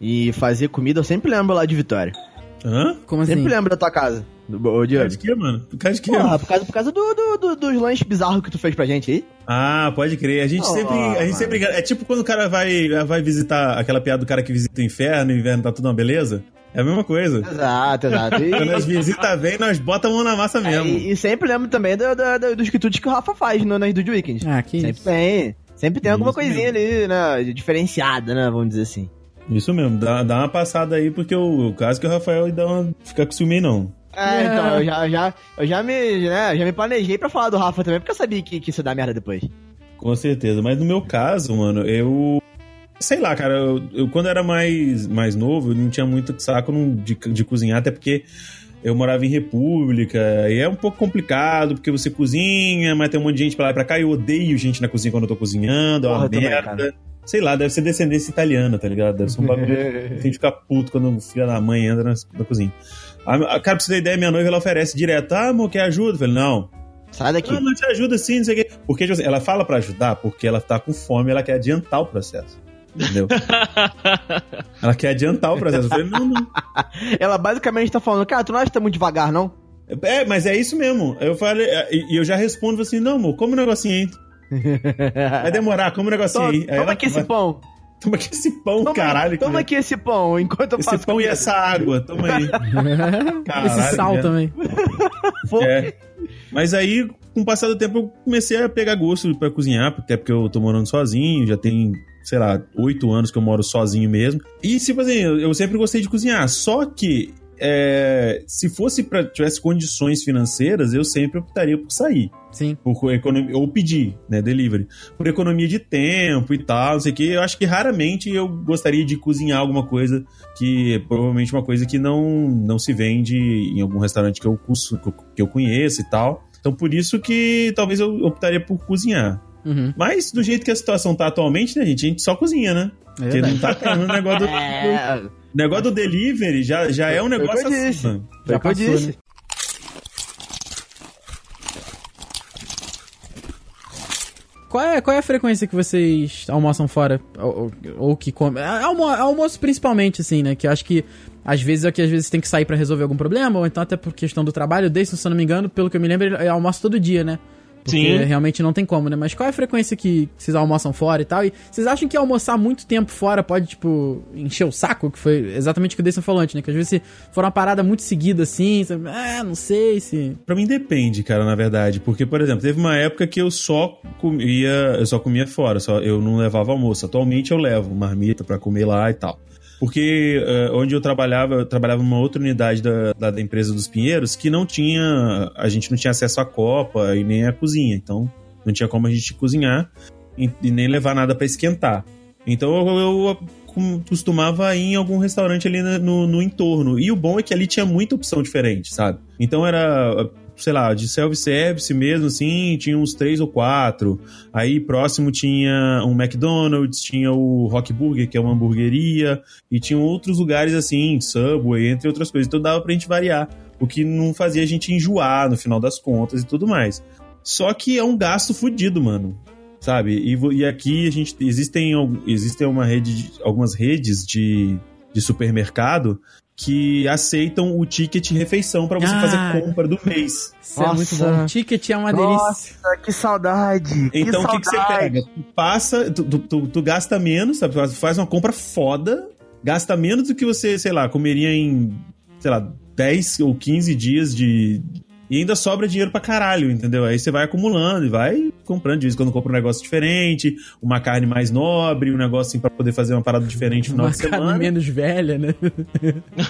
Speaker 5: e fazer comida, eu sempre lembro lá de Vitória.
Speaker 4: Hã?
Speaker 2: Como assim?
Speaker 5: Sempre lembro da tua casa. Ô,
Speaker 4: Por causa de quê, mano? Por causa de quê?
Speaker 5: Porra, por causa, por causa do, do- do- dos lanches bizarros que tu fez pra gente aí.
Speaker 4: Ah, pode crer. A gente
Speaker 5: Oh,
Speaker 4: sempre. A gente
Speaker 5: mano.
Speaker 4: sempre. É tipo quando o cara vai, vai visitar aquela piada do cara que visita o inferno, e o inverno tá tudo uma beleza. É a mesma coisa.
Speaker 5: Exato, exato. E,
Speaker 4: Quando as visitas vêm, nós bota a mão na massa
Speaker 5: é,
Speaker 4: mesmo.
Speaker 5: e- e sempre lembro também do, do- do- dos quitutes que o Rafa faz no, nas Dude Weekend.
Speaker 2: Ah, que
Speaker 5: sempre
Speaker 2: isso.
Speaker 5: tem. Sempre tem alguma
Speaker 4: Isso
Speaker 5: coisinha ali, né? Diferenciada, né? Vamos dizer assim.
Speaker 4: Isso mesmo, dá, dá uma passada aí, porque o, o caso que o Rafael dá uma. fica com ciúme não.
Speaker 5: É, então, eu já, já, eu já me, né, já me planejei pra falar do Rafa também, porque eu sabia que, que isso ia dar merda depois.
Speaker 4: Com certeza. Mas no meu caso, mano, eu. Sei lá, cara, eu, eu quando era mais, mais novo, eu não tinha muito saco de, de cozinhar, até porque eu morava em república, e é um pouco complicado, porque você cozinha, mas tem um monte de gente pra lá e pra cá, e eu odeio gente na cozinha quando eu tô cozinhando, é uma
Speaker 5: também,
Speaker 4: merda.
Speaker 5: cara.
Speaker 4: Sei lá, deve ser descendência italiana, tá ligado? Deve ser um bagulho. <laughs> Tem que ficar puto quando o filho da mãe entra na, na cozinha. A, a, cara, pra você ter ideia, minha noiva ela oferece direto: Ah, amor, quer ajuda? Eu falei: Não,
Speaker 5: Sai daqui.
Speaker 4: ah, não te ajuda sim, não sei o quê. Porque tipo assim, ela fala pra ajudar porque ela tá com fome ela quer adiantar o processo. Entendeu? <laughs> ela quer adiantar o processo. Eu falei, não, não. <laughs>
Speaker 5: Ela basicamente tá falando, cara, tu não acha que tá muito devagar, não?
Speaker 4: É, mas é isso mesmo. Eu falei, e e eu já respondo assim, não, amor, como um negocinho aí. Vai demorar, como um negocinho
Speaker 5: Toma,
Speaker 4: aí.
Speaker 5: Toma
Speaker 4: ela
Speaker 5: aqui esse
Speaker 4: vai-
Speaker 5: pão.
Speaker 4: Toma aqui esse pão,
Speaker 5: Toma,
Speaker 4: caralho.
Speaker 5: toma
Speaker 4: que-
Speaker 5: aqui esse pão, enquanto eu
Speaker 4: Esse
Speaker 5: faço
Speaker 4: pão e
Speaker 5: comida.
Speaker 4: essa água, toma aí. <laughs> Caralho,
Speaker 2: Esse sal
Speaker 4: né?
Speaker 2: também. <laughs>
Speaker 4: É. Mas aí, com o passar do tempo, eu comecei a pegar gosto pra cozinhar, até porque eu tô morando sozinho, já tem, sei lá, oito anos que eu moro sozinho mesmo. E, tipo assim, eu sempre gostei de cozinhar. Só que, é, se fosse pra tivesse condições financeiras, eu sempre optaria por sair.
Speaker 2: Sim.
Speaker 4: Por economia, ou pedir, né, delivery. Por economia de tempo e tal, não sei o que. Eu acho que raramente eu gostaria de cozinhar alguma coisa que, provavelmente uma coisa que não, não se vende em algum restaurante que eu, que eu conheço e tal. Então por isso que talvez eu optaria por cozinhar.
Speaker 2: Uhum.
Speaker 4: Mas do jeito que a situação tá atualmente, né, gente, a gente só cozinha, né?
Speaker 2: É
Speaker 4: Porque não tá tendo o negócio do, <laughs>
Speaker 5: É,
Speaker 4: negócio do delivery, já, já é um
Speaker 5: Foi o que
Speaker 4: negócio
Speaker 5: eu
Speaker 4: assim,
Speaker 5: disse. foi
Speaker 2: Já
Speaker 5: o que eu
Speaker 2: passou,
Speaker 5: disse.
Speaker 2: né? Qual é, qual é a frequência que vocês almoçam fora? Ou, ou- ou que comem? É, Almo, almoço principalmente, assim, né? Que eu acho que às vezes é que às vezes tem que sair pra resolver algum problema, ou então até por questão do trabalho. Desde, se eu não me engano, pelo que eu me lembro, ele almoça todo dia, né? Porque
Speaker 3: Sim.
Speaker 2: realmente não tem como, né? Mas qual é a frequência que vocês almoçam fora e tal? E vocês acham que almoçar muito tempo fora pode, tipo, encher o saco? Que foi exatamente o que o Deison falou antes, né? Que às vezes se for uma parada muito seguida assim, você, ah, não sei se.
Speaker 4: Pra mim depende, cara, na verdade. Porque, por exemplo, teve uma época que eu só comia, eu só comia fora, só, eu não levava almoço. Atualmente eu levo marmita pra comer lá e tal. Porque eh, onde eu trabalhava, eu trabalhava numa outra unidade da, da, da empresa dos Pinheiros que não tinha. A gente não tinha acesso à copa e nem à cozinha. Então não tinha como a gente cozinhar e, e nem levar nada pra esquentar. Então eu, eu costumava ir em algum restaurante ali no, no entorno. E o bom é que ali tinha muita opção diferente, sabe? Então era, sei lá, de self-service mesmo, assim, tinha uns três ou quatro. Aí próximo tinha um McDonald's, tinha o Rock Burger, que é uma hamburgueria, e tinha outros lugares assim, Subway, entre outras coisas. Então dava pra gente variar, o que não fazia a gente enjoar no final das contas e tudo mais. Só que é um gasto fudido, mano. Sabe? E, e aqui a gente existem, existem uma rede de- algumas redes de, de supermercado que aceitam o ticket refeição pra você
Speaker 2: Ah.
Speaker 4: fazer compra do mês.
Speaker 2: Isso é muito
Speaker 5: Nossa.
Speaker 2: bom. Ticket é uma delícia.
Speaker 5: Nossa, que saudade.
Speaker 4: Então o que, que você
Speaker 5: saudade.
Speaker 4: pega? Tu passa, tu, tu, tu- tu gasta menos, sabe? Tu faz uma compra foda, gasta menos do que você, sei lá, comeria em, sei lá, 10 ou 15 dias de. E ainda sobra dinheiro pra caralho, entendeu? Aí você vai acumulando e vai comprando de vez em quando compra um negócio diferente, uma carne mais nobre, um negócio assim pra poder fazer uma parada diferente no final
Speaker 2: Uma
Speaker 4: de
Speaker 2: carne
Speaker 4: semana.
Speaker 2: menos velha, né?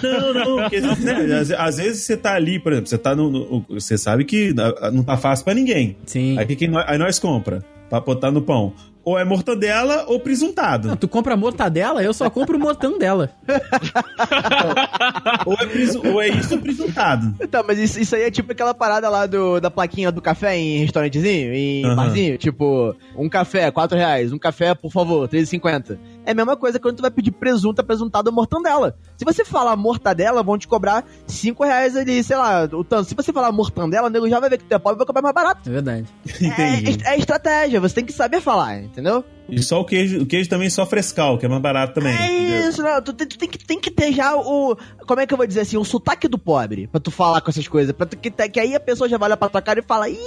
Speaker 4: Não, não, porque né, às, às vezes você tá ali, por exemplo, você tá no. no- você sabe que não tá fácil pra ninguém.
Speaker 2: Sim.
Speaker 4: Aí, que que nós, aí nós compra pra botar no pão. Ou é mortadela ou presuntado.
Speaker 2: Não, tu compra mortadela, eu só compro mortandela. <laughs>
Speaker 4: ou, é presu- ou é isso ou presuntado.
Speaker 5: Então, mas isso, isso aí é tipo aquela parada lá do, da plaquinha do café em restaurantezinho, em
Speaker 4: Aham.
Speaker 5: barzinho. Tipo, um café, 4 reais. Um café, por favor, 3,50. É a mesma coisa quando tu vai pedir presunto, apresentado ou mortandela. Se você falar mortadela, vão te cobrar 5 reais ali, sei lá, o tanto. Se você falar mortandela, o nego já vai ver que tu é pobre e vai cobrar mais barato.
Speaker 2: É verdade. <laughs>
Speaker 4: Entendi.
Speaker 5: É, é estratégia, você tem que saber falar, entendeu?
Speaker 4: E só o queijo, o queijo também só frescal, que é mais barato também.
Speaker 5: É isso, não. Tu, tem- tu tem, que, tem que ter já o. Como é que eu vou dizer assim? O sotaque do pobre. Pra tu falar com essas coisas. Pra tu, que, que aí a pessoa já vai olhar pra tua cara e fala: ih,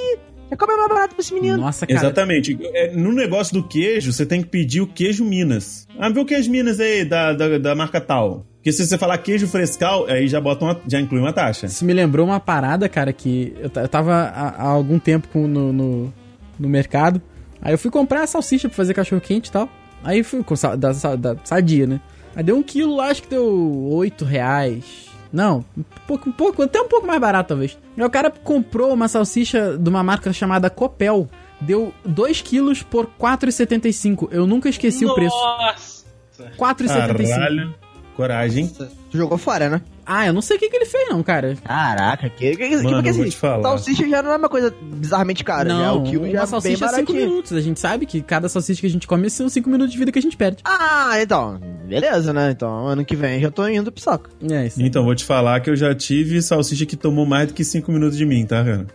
Speaker 5: já come mais barato pra esse menino.
Speaker 2: Nossa, cara.
Speaker 4: Exatamente. É, no negócio do queijo, você tem que pedir o queijo Minas. Ah, vê o queijo Minas aí, da, da, da marca tal. Porque se você falar queijo frescal, aí já bota uma, já inclui uma taxa.
Speaker 2: Isso me lembrou uma parada, cara, que eu, eu tava há, há algum tempo com- no, no, no mercado. Aí eu fui comprar a salsicha pra fazer cachorro quente e tal. Aí fui com da, sa- da sadia, né? Aí deu um quilo lá, acho que deu 8 reais. Não, um pouco, um pouco, até um pouco mais barato talvez. Aí o cara comprou uma salsicha de uma marca chamada Copel. Deu 2 quilos por 4,75. Eu nunca esqueci o preço.
Speaker 3: Nossa!
Speaker 2: 4,75.
Speaker 4: Caralho. Coragem.
Speaker 5: Tu jogou fora, né?
Speaker 2: Ah, eu não sei o que, que ele fez não, cara.
Speaker 5: Caraca, que, que,
Speaker 4: Mano,
Speaker 5: porque assim,
Speaker 4: te falar.
Speaker 5: salsicha já não é uma coisa bizarramente cara, já é
Speaker 2: Não,
Speaker 5: o quilo já
Speaker 2: uma
Speaker 5: é bem
Speaker 2: salsicha é 5
Speaker 5: baratinho.
Speaker 2: minutos. A gente sabe que cada salsicha que a gente come são 5 minutos de vida que a gente perde.
Speaker 5: Ah, então, beleza, né? Então, ano que vem já tô indo pro saco.
Speaker 2: É isso.
Speaker 4: Então, vou te falar que eu já tive salsicha que tomou mais do que 5 minutos de mim, tá, Rana?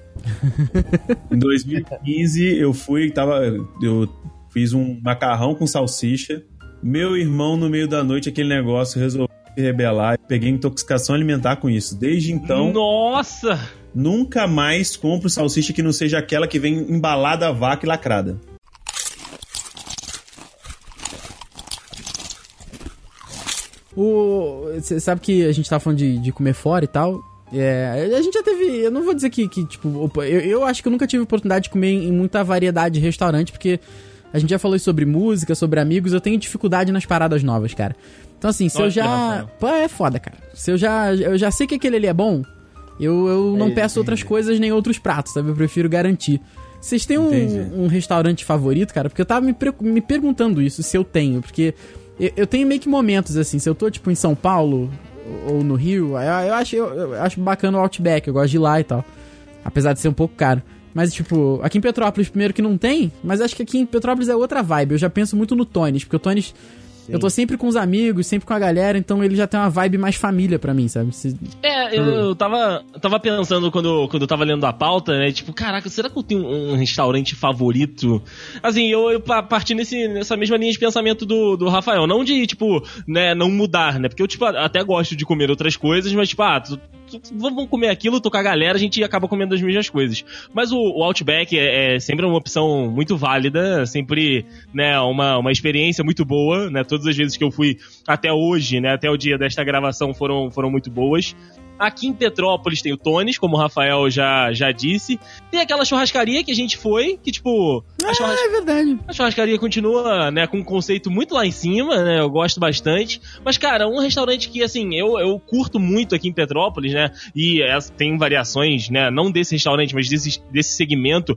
Speaker 4: <laughs> em 2015, eu fui, tava. Eu fiz um macarrão com salsicha. Meu irmão, no meio da noite, aquele negócio, resolveu se rebelar. Peguei intoxicação alimentar com isso. Desde então,
Speaker 3: Nossa!
Speaker 4: nunca mais compro salsicha que não seja aquela que vem embalada a vaca e lacrada.
Speaker 2: O, você sabe que a gente tá falando de, de comer fora e tal. É, a gente já teve. Eu não vou dizer que, que tipo, opa, eu, eu acho que eu nunca tive oportunidade de comer em, em muita variedade de restaurante, porque a gente já falou sobre música, sobre amigos, eu tenho dificuldade nas paradas novas, cara. Então, assim, se eu já. Pô, é foda, cara. Se eu já, eu já sei que aquele ali é bom, eu, eu não
Speaker 5: É,
Speaker 2: peço outras coisas nem outros pratos, sabe? Eu prefiro garantir. Vocês têm
Speaker 4: Entendi.
Speaker 2: um, um restaurante favorito, cara? Porque eu tava me, me perguntando isso, se eu tenho. Porque eu, eu tenho meio que momentos, assim. Se eu tô, tipo, em São Paulo ou no Rio, eu, eu acho, eu, eu acho bacana o Outback. Eu gosto de ir lá e tal. Apesar de ser um pouco caro. Mas, tipo, aqui em Petrópolis, primeiro que não tem, mas acho que aqui em Petrópolis é outra vibe. Eu já penso muito no Tones, porque o Tones. Eu tô sempre com os amigos, sempre com a galera, então ele já tem uma vibe mais família pra mim, sabe? Se-
Speaker 3: É, eu, eu tava, eu tava pensando quando, quando eu tava lendo a pauta, né? Tipo, caraca, será que eu tenho um, restaurante favorito? Assim, eu, eu pa- parti nesse, nessa mesma linha de pensamento do, do Rafael. Não de, tipo, né, não mudar, né? Porque eu, tipo, até gosto de comer outras coisas, mas, tipo, ah, tu- vamos comer aquilo, com a galera, a gente acaba comendo as mesmas coisas. Mas o, o Outback é, é sempre uma opção muito válida, sempre, né, uma, uma experiência muito boa, né? Todas as vezes que eu fui até hoje, né, até o dia desta gravação foram, foram muito boas. Aqui em Petrópolis tem o Tones, como o Rafael já, já disse. Tem aquela churrascaria que a gente foi, que tipo. A, churras-
Speaker 2: É verdade.
Speaker 3: a churrascaria continua, né, com um conceito muito lá em cima, né? Eu gosto bastante. Mas, cara, um restaurante que, assim, eu, eu curto muito aqui em Petrópolis, né? E é, tem variações, né? Não desse restaurante, mas desse, desse segmento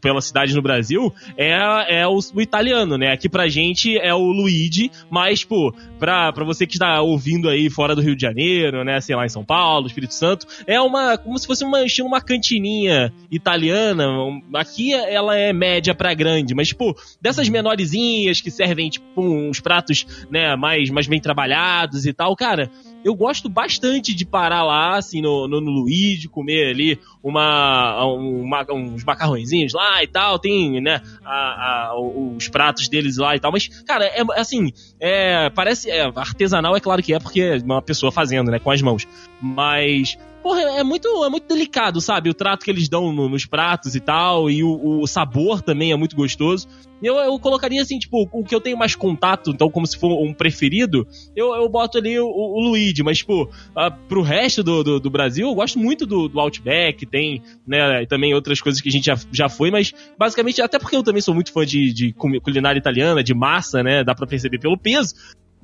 Speaker 3: pela cidade no Brasil, é, é o, o italiano, né? Aqui pra gente é o Luigi, mas, pô, pra, pra você que está ouvindo aí fora do Rio de Janeiro, né? Sei lá, em São Paulo, Espírito Santo, é uma. como se fosse uma, uma cantininha italiana. Aqui ela é média pra grande, mas, tipo, dessas menorzinhas que servem, tipo, uns pratos, né, mais, mais bem trabalhados e tal, cara, eu gosto bastante de parar lá, assim, no, no, no comer ali uma, uma- uns macarrõezinhos lá e tal, tem, né, a- a- os pratos deles lá e tal, mas, cara, é assim, é, parece, é, artesanal é claro que é, porque é uma pessoa fazendo, né, com as mãos, mas... Porra, é muito, é muito delicado, sabe? O trato que eles dão no- nos pratos e tal, e o, o sabor também é muito gostoso. Eu, eu colocaria assim, tipo, o que eu tenho mais contato, então, como se for um preferido, eu, eu boto ali o, o Luigi, mas, tipo, ah, pro resto do, do, do Brasil, eu gosto muito do, do Outback, tem, né, também outras coisas que a gente já, já foi, mas basicamente, até porque eu também sou muito fã de, de culinária italiana, de massa, né, dá pra perceber pelo peso,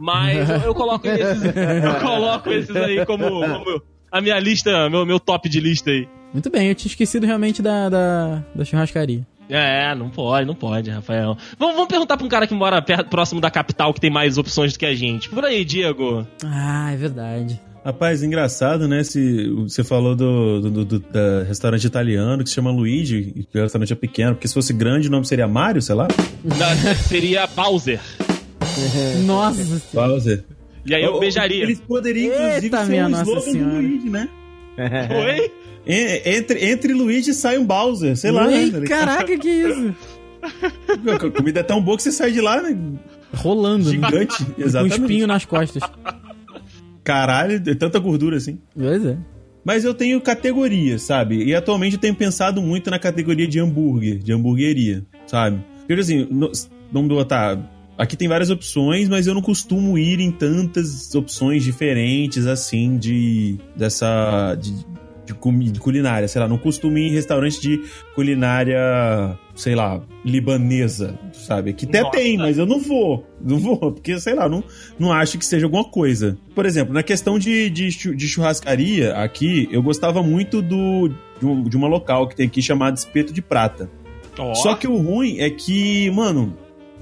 Speaker 3: mas eu, eu coloco esses, <laughs> eu coloco esses aí como, como a minha lista, meu, meu top de lista aí.
Speaker 2: Muito bem, eu tinha esquecido realmente da, da, da churrascaria.
Speaker 3: É, não pode, não pode, Rafael. Vamos, vamos perguntar pra um cara que mora perto, próximo da capital, que tem mais opções do que a gente. Por aí, Diego.
Speaker 2: Ah, é verdade.
Speaker 4: Rapaz, engraçado, né? Se, você falou do, do, do- da restaurante italiano que se chama Luigi, e o restaurante é pequeno, porque se fosse grande o nome seria Mário, sei lá.
Speaker 3: Da- seria Bowser.
Speaker 2: Nossa senhora.
Speaker 4: Bowser.
Speaker 3: E aí eu beijaria.
Speaker 4: Eles poderiam, inclusive,
Speaker 2: Eita,
Speaker 4: ser um slogan
Speaker 2: Senhora.
Speaker 4: do Luigi, né? <laughs>
Speaker 3: Oi?
Speaker 4: En- Entre, entre Luigi sai um Bowser, sei lá.
Speaker 2: Ei,
Speaker 4: né?
Speaker 2: caraca, que isso?
Speaker 4: A comida é tão boa que você sai de lá, né?
Speaker 2: Rolando, né?
Speaker 4: Gigante.
Speaker 2: Com um
Speaker 4: Exatamente.
Speaker 2: espinho nas costas.
Speaker 4: Caralho, é tanta gordura assim.
Speaker 2: Pois é.
Speaker 4: Mas eu tenho categorias, sabe? E atualmente eu tenho pensado muito na categoria de hambúrguer, de hamburgueria, sabe? Porque assim, no, vamos botar. Aqui tem várias opções, mas eu não costumo ir em tantas opções diferentes assim de. dessa. de, de, de culinária, sei lá, não costumo ir em restaurante de culinária, sei lá, libanesa, sabe? Que até
Speaker 3: Nossa.
Speaker 4: tem, mas eu não vou. Não vou, porque, sei lá, não, não acho que seja alguma coisa. Por exemplo, na questão de, de, de churrascaria, aqui, eu gostava muito do, de, um- de uma local que tem aqui chamada Espeto de Prata.
Speaker 3: Ó.
Speaker 4: Só que o ruim é que, mano,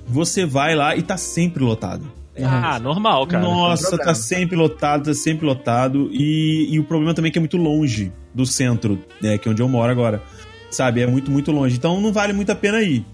Speaker 4: você vai lá e tá sempre lotado.
Speaker 3: Ah, normal, cara.
Speaker 4: Nossa, tá sempre lotado, tá sempre lotado. E, e o problema também é que é muito longe do centro, né, que é onde eu moro agora. Sabe? É muito, muito longe. Então não vale muito a pena ir,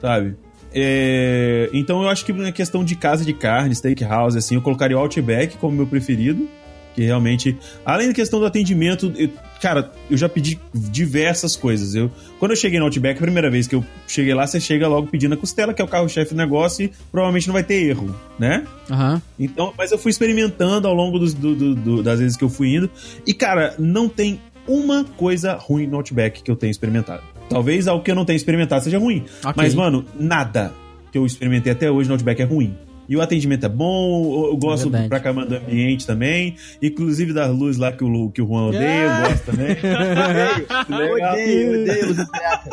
Speaker 4: sabe? É, então eu acho que na questão de casa de carne, steakhouse, assim, eu colocaria o Outback como meu preferido. Que realmente, além da questão do atendimento, eu- cara, eu já pedi diversas coisas. Eu, quando eu cheguei no Outback, a primeira vez que eu cheguei lá, você chega logo pedindo a costela, que é o carro-chefe do negócio, e provavelmente não vai ter erro, né?
Speaker 2: Aham.
Speaker 4: Então, mas eu fui experimentando ao longo dos- do- do- do- das vezes que eu fui indo. E, cara, não tem uma coisa ruim no Outback que eu tenho experimentado. Talvez algo que eu não tenha experimentado seja ruim.
Speaker 2: Ok.
Speaker 4: Mas, mano, nada que eu experimentei até hoje no Outback é ruim. E o atendimento é bom, eu- gosto
Speaker 2: verdade.
Speaker 4: pra caramba do ambiente também. Inclusive das luzes lá que o, que o Juan odeia,
Speaker 2: Ah!
Speaker 4: eu gosto também. <laughs> Legal.
Speaker 5: Odeio, odeio luz indireta.